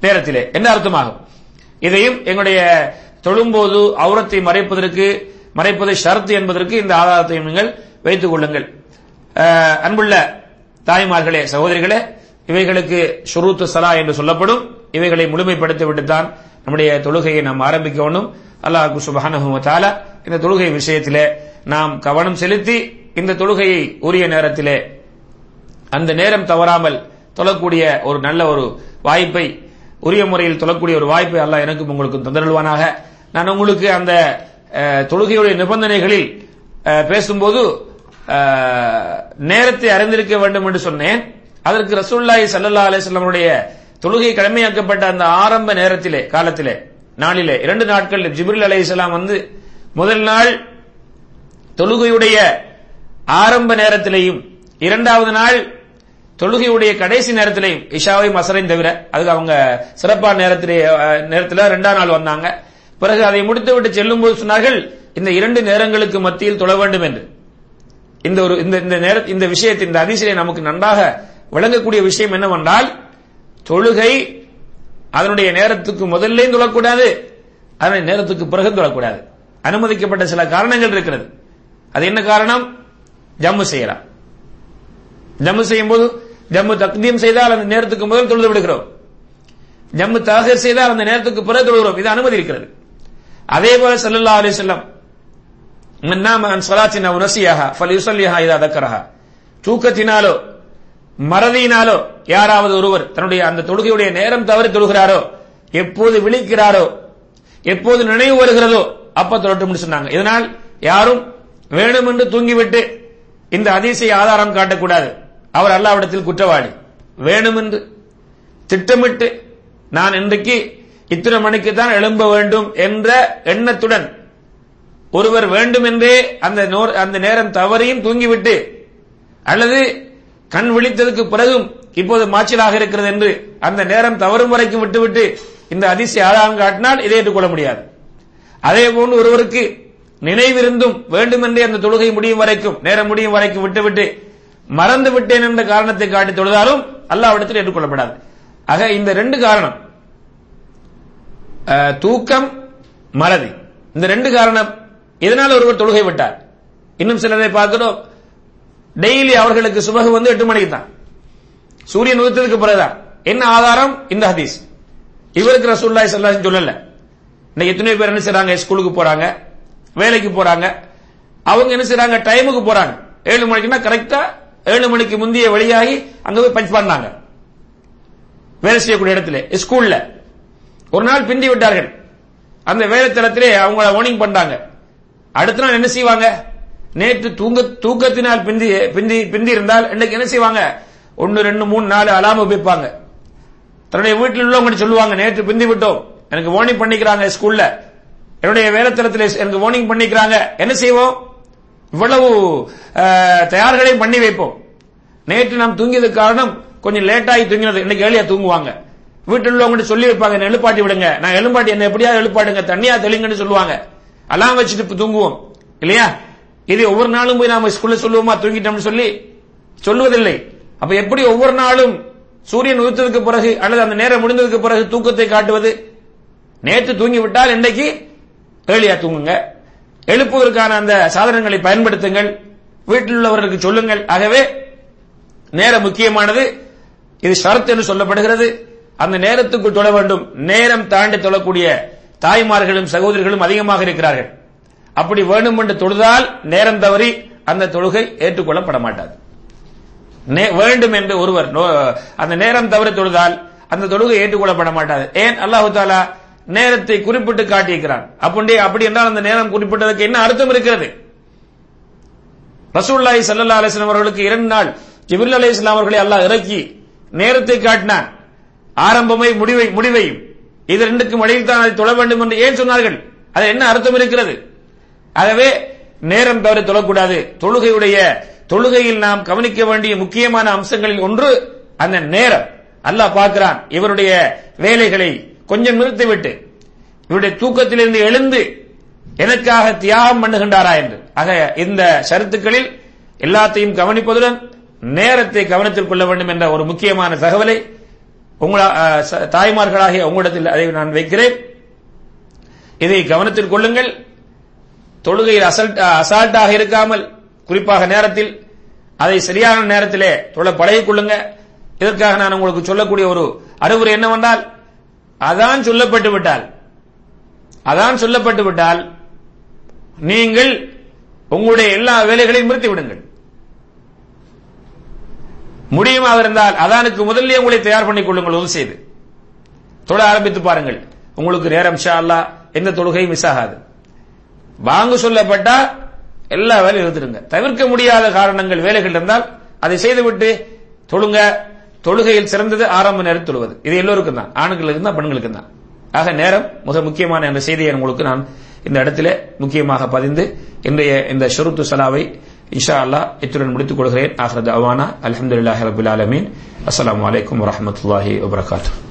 நேரத்திலே. என்ன அர்த்தமாகும்? இதையும் எங்களுடைய தொழும்போது அவுரத்தை மறைப்பதற்கு மறைப்பது ஷரத்து என்பதற்கு இந்த ஆதாரத்தையும் நீங்கள் வைத்துக் கொள்ளுங்கள். அன்புள்ள தாய்மார்களே சகோதரிகளே இவைகளுக்கு ஷுரூத்து சலா என்று சொல்லப்படும். இவைகளை முழுமைப்படுத்திவிட்டுத்தான் நம்முடைய தொழுகையை நாம் ஆரம்பிக்க வேண்டும் அல்லாஹ் சுபஹானஹு இந்த தொழுகை விஷயத்திலே நாம் கவனம் செலுத்தி இந்த தொழுகையை உரிய நேரத்திலே அந்த நேரம் தவறாமல் தொழக்கூடிய ஒரு நல்ல ஒரு வாய்ப்பை உரிய முறையில் தொழக்கூடிய ஒரு வாய்ப்பை அல்லாஹ் எனக்கும் உங்களுக்கும் தந்தருள்வானாக. நான் உங்களுக்கு அந்த தொழுகையுடைய நிபந்தனைகளில் பேசும்போது நேரத்தை அறிந்திருக்க வேண்டும் என்று சொன்னேன். அதற்கு ரசூல்லாய் சல்லல்லா அலிஸ்லமுடைய தொழுகை கடமையாக்கப்பட்ட அந்த ஆரம்ப நேரத்திலே காலத்திலே நாளிலே இரண்டு நாட்கள் ஜிப்ரில் அலைஹிஸ்ஸலாம் வந்து முதல் நாள் தொழுகையுடைய ஆரம்ப நேரத்திலேயும் இரண்டாவது நாள் தொழுகையுடைய கடைசி நேரத்திலையும் இஷாவையும் அசரையும் தவிர அதுக்கு அவங்க சிறப்பான நேரத்திலே நேரத்தில் ரெண்டாம் நாள் வந்தாங்க. பிறகு அதை முடித்துவிட்டு செல்லும் போது சொன்னார்கள் இந்த இரண்டு நேரங்களுக்கு மத்தியில் தொழ வேண்டும் என்று. இந்த ஒரு இந்த இந்த நேர இந்த விஷயத்தை இந்த அதிசயை நமக்கு நன்றாக விளங்கக்கூடிய விஷயம் என்னவென்றால் தொழுகை அதனுடைய நேரத்துக்கு முதல்ல தொழக்கூடாது அதனுடைய நேரத்துக்கு பிறகு தொழக்கூடாது அனுமதிக்கப்பட்ட சில காரணங்கள் இருக்கிறது. அது என்ன காரணம்? ஜம்மு செய்யலாம். ஜம்மு செய்யும் போது ஜம்மு தக்தியம் செய்தால் அந்த நேரத்துக்கு முதல் தொழுது விடுகிறோம். ஜம்மு தாகர் செய்தால் அந்த நேரத்துக்கு பிறகு தொழுகிறோம். இது அனுமதி இருக்கிறது. அதே போல செல்லல்லா அலி செல்லம் من நாம அன் சலாத்தின் உரசியாக ஃபலியுசல்லிஹா இதா தக்கரஹா தூக்கத்தினாலோ மறதியினாலோ யாராவது ஒருவர் தன்னுடைய அந்த தொழுகையுடைய நேரம் தவறி தொழுகிறாரோ எப்போது விழிக்கிறாரோ எப்போது நினைவு வருகிறதோ அப்ப தொழட்டும்னு சொன்னாங்க. இதனால் யாரும் வேணுமென்று தூங்கிவிட்டு இந்த அதிசய ஆதாரம் காட்டக்கூடாது. அவர் அல்லாவிடத்தில் குற்றவாளி. வேணுமென்று திட்டமிட்டு நான் இன்றைக்கு இத்தனை மணிக்கு தான் எழும்ப வேண்டும் என்ற எண்ணத்துடன் ஒருவர் வேண்டுமென்றே அந்த நோர்- அந்த நேரம் தவறையும் தூங்கிவிட்டு அல்லது கண் விழித்ததுக்கு பிறகும் இப்போது மாச்சலாக இருக்கிறது என்று அந்த நேரம் தவறும் வரைக்கும் விட்டுவிட்டு இந்த அதிசய ஆதாரம் காட்டினால் இதை ஏற்றுக்கொள்ள முடியாது. அதே போன்று ஒருவருக்கு நினைவிருந்தும் வேண்டுமென்றே அந்த தொழுகை முடியும் வரைக்கும் நேரம் முடியும் வரைக்கும் விட்டுவிட்டு மறந்து விட்டேன் என்ற காரணத்தை காட்டி தொழுதாலும் அல்லாவிடத்தில் ஏற்றுக்கொள்ளப்படாது ஆக இந்த ரெண்டு காரணம் தூக்கம் மறதி. இந்த ரெண்டு காரணம் இதனால் ஒருவர் தொழுகை விட்டார்? இன்னும் சிலரை பார்க்கிறோம். டெய்லி அவர்களுக்கு சுபகு வந்து எட்டு மணிக்கு தான். சூரியன் உதித்ததுக்கு பிறகுதான். என்ன ஆதாரம்? இந்த ஹதீஸ். இவருக்கு ரசூல்லாய் சல்லாஸ் சொல்லல. இன்னைக்கு எத்தனை பேர் என்ன செய்றாங்க? ஸ்கூலுக்கு போறாங்க வேலைக்கு போறாங்க. அவங்க என்ன செய்றாங்க? டைமுக்கு போறாங்க. ஏழு மணிக்குன்னா கரெக்டா ஏழு மணிக்கு முந்தைய வெளியாகி அங்க போய் பஞ்ச் பண்ணாங்க. வேலை செய்யக்கூடிய இடத்துல ஸ்கூல்ல. ஒரு நாள் பிந்தி விட்டார்கள். அந்த வேலைத்தளத்திலே அவங்கள வார்னிங் பண்ணாங்க அடுத்த நாள் என்ன செய்வாங்க? நேற்று தூங்க தூக்கத்தினால் பிந்தி பிந்தி பிந்தி இருந்தால் இன்னைக்கு என்ன செய்வாங்க? ஒன்னு ரெண்டு மூணு நாலு அலாம் வைப்பாங்க தன்னுடைய வீட்டில் உள்ளவங்க சொல்லுவாங்க நேற்று பிந்தி விட்டோம். எனக்கு வார்னிங் பண்ணிக்கிறாங்க ஸ்கூல்ல என்னுடைய வேலைத்தளத்தில் எனக்கு வார்னிங் பண்ணிக்கிறாங்க. என்ன செய்வோம்? இவ்வளவு தயார்களையும் பண்ணி வைப்போம். நேற்று நாம் தூங்கியது காரணம் கொஞ்சம் லேட்டாகி தூங்கினது. இன்னைக்கு ஏழியா தூங்குவாங்க. வீட்டில் உள்ளவங்க சொல்லி வைப்பாங்க எழுப்பாட்டி விடுங்க. நான் எழுப்பாட்டி என்ன எப்படியாவது எழுப்பாடுங்க தண்ணியா தெளிங்கன்னு சொல்லுவாங்க. அலாம் வச்சுட்டு தூங்குவோம். இல்லையா? இது ஒவ்வொரு நாளும் போய் நாம ஸ்கூல்ல சொல்லுவோமா? தூங்கிட்டோம்னு சொல்லி சொல்லுவதில்லை. அப்ப எப்படி ஒவ்வொரு நாளும் சூரியன் உதித்ததுக்கு பிறகு அல்லது அந்த நேரம் முடிந்ததுக்கு பிறகு தூக்கத்தை காட்டுவது? நேற்று தூங்கி விட்டால் இன்றைக்கு ஏழியா தூங்குங்க. எழுப்புவதற்கான அந்த சாதனங்களை பயன்படுத்துங்கள். வீட்டில் உள்ளவர்களுக்கு சொல்லுங்கள். ஆகவே நேரம் முக்கியமானது. இது ஷரத் என்று சொல்லப்படுகிறது. அந்த நேரத்துக்கு தொழ வேண்டும். நேரம் தாண்டி தொழக்கூடிய தாய்மார்களும் சகோதரிகளும் அதிகமாக இருக்கிறார்கள். அப்படி வேண்டும் என்று தொழுதால் நேரம் தவறி அந்த தொழுகை ஏற்றுக்கொள்ளப்பட மாட்டாது நே- வேண்டும் என்று ஒருவர் அந்த நேரம் தவறி தொழுதால் அந்த தொழுகை ஏற்றுக்கொள்ளப்பட மாட்டாது ஏன்? அல்லாஹு தாலா நேரத்தை குறிப்பிட்டு காட்டியிருக்கிறான். அப்படி அப்படி என்றால் அந்த நேரம் குறிப்பிட்டதற்கு என்ன அர்த்தம் இருக்கிறது? ரசூல்லாய் சல்லா அலிஸ்லாம் அவர்களுக்கு இரண்டு நாள் ஜிபில் அலி இஸ்லாம் அவர்களை அல்லாஹ் இறக்கி நேரத்தை காட்டினான். ஆரம்பமை முடிவை முடிவையும். இது ரெண்டுக்கும் இடையில் தான் அதை தொழ வேண்டும் என்று ஏன் சொன்னார்கள்? அது என்ன அர்த்தம் இருக்கிறது? ஆகவே நேரம் தவறி தொழக்கூடாது. தொழுகையுடைய தொழுகையில் நாம் கவனிக்க வேண்டிய முக்கியமான அம்சங்களில் ஒன்று அந்த நேரம். அல்லாஹ் பார்க்கிறான் இவருடைய வேலைகளை கொஞ்சம் நிறுத்திவிட்டு இவருடைய தூக்கத்திலிருந்து எழுந்து எனக்காக தியாகம் பண்ணுகின்றாரா என்று. ஆக இந்த சருத்துக்களில் எல்லாத்தையும் கவனிப்பதுடன் நேரத்தை கவனத்தில் கொள்ள வேண்டும் என்ற ஒரு முக்கியமான தகவலை உங்களா தாய்மார்களாகிய உங்களிடத்தில் அதை நான் வைக்கிறேன். இதை கவனத்தில் கொள்ளுங்கள். தொழுகையில் அசல்ட் அசால்ட்டாக இருக்காமல் குறிப்பாக நேரத்தில் அதை சரியான நேரத்திலே தொழ பழகிக் கொள்ளுங்க. இதற்காக நான் உங்களுக்கு சொல்லக்கூடிய ஒரு அறிவுரை என்னவென்றால் அதான் சொல்லப்பட்டு விட்டால் அதான் சொல்லப்பட்டு விட்டால் நீங்கள் உங்களுடைய எல்லா வேலைகளையும் நிறுத்தி விடுங்கள் முடியுமா இருந்தால் அதானுக்கு முதல்ல உங்களை தயார் பண்ணிக் கொள்ளுங்கள் உதவி செய்து. தொழ ஆரம்பித்து பாருங்கள். உங்களுக்கு நேரம் ஷா அல்லாஹ் எந்த தொழுகையும் மிஸ் ஆகாது. வாங்க சொல்லப்பட்டா எல்லா வேலையும் எழுதிருங்க தவிர்க்க முடியாத காரணங்கள் வேலைகள் இருந்தால் அதை செய்துவிட்டு தொழுங்க. தொழுகையில் சிறந்தது ஆரம்ப நேரம் தொழுவது. இது எல்லோருக்கும் தான். ஆண்களுக்கும் தான் பெண்களுக்கு தான். ஆக நேரம் மிக முக்கியமான அந்த செய்தியை உங்களுக்கு நான் இந்த இடத்திலே முக்கியமாக பதிந்து இன்றைய இந்த ஷருத்து சலாவை இன்ஷா அல்லாஹ் இத்துடன் முடித்துக் கொள்கிறேன் ஆஹ்ரத் அவானா அல்ஹம்துலில்லாஹி ரபில் ஆலமீன் அஸ்ஸலாமு அலைக்கும் வரஹ்மத்துல்லாஹி வபரகாத்துஹு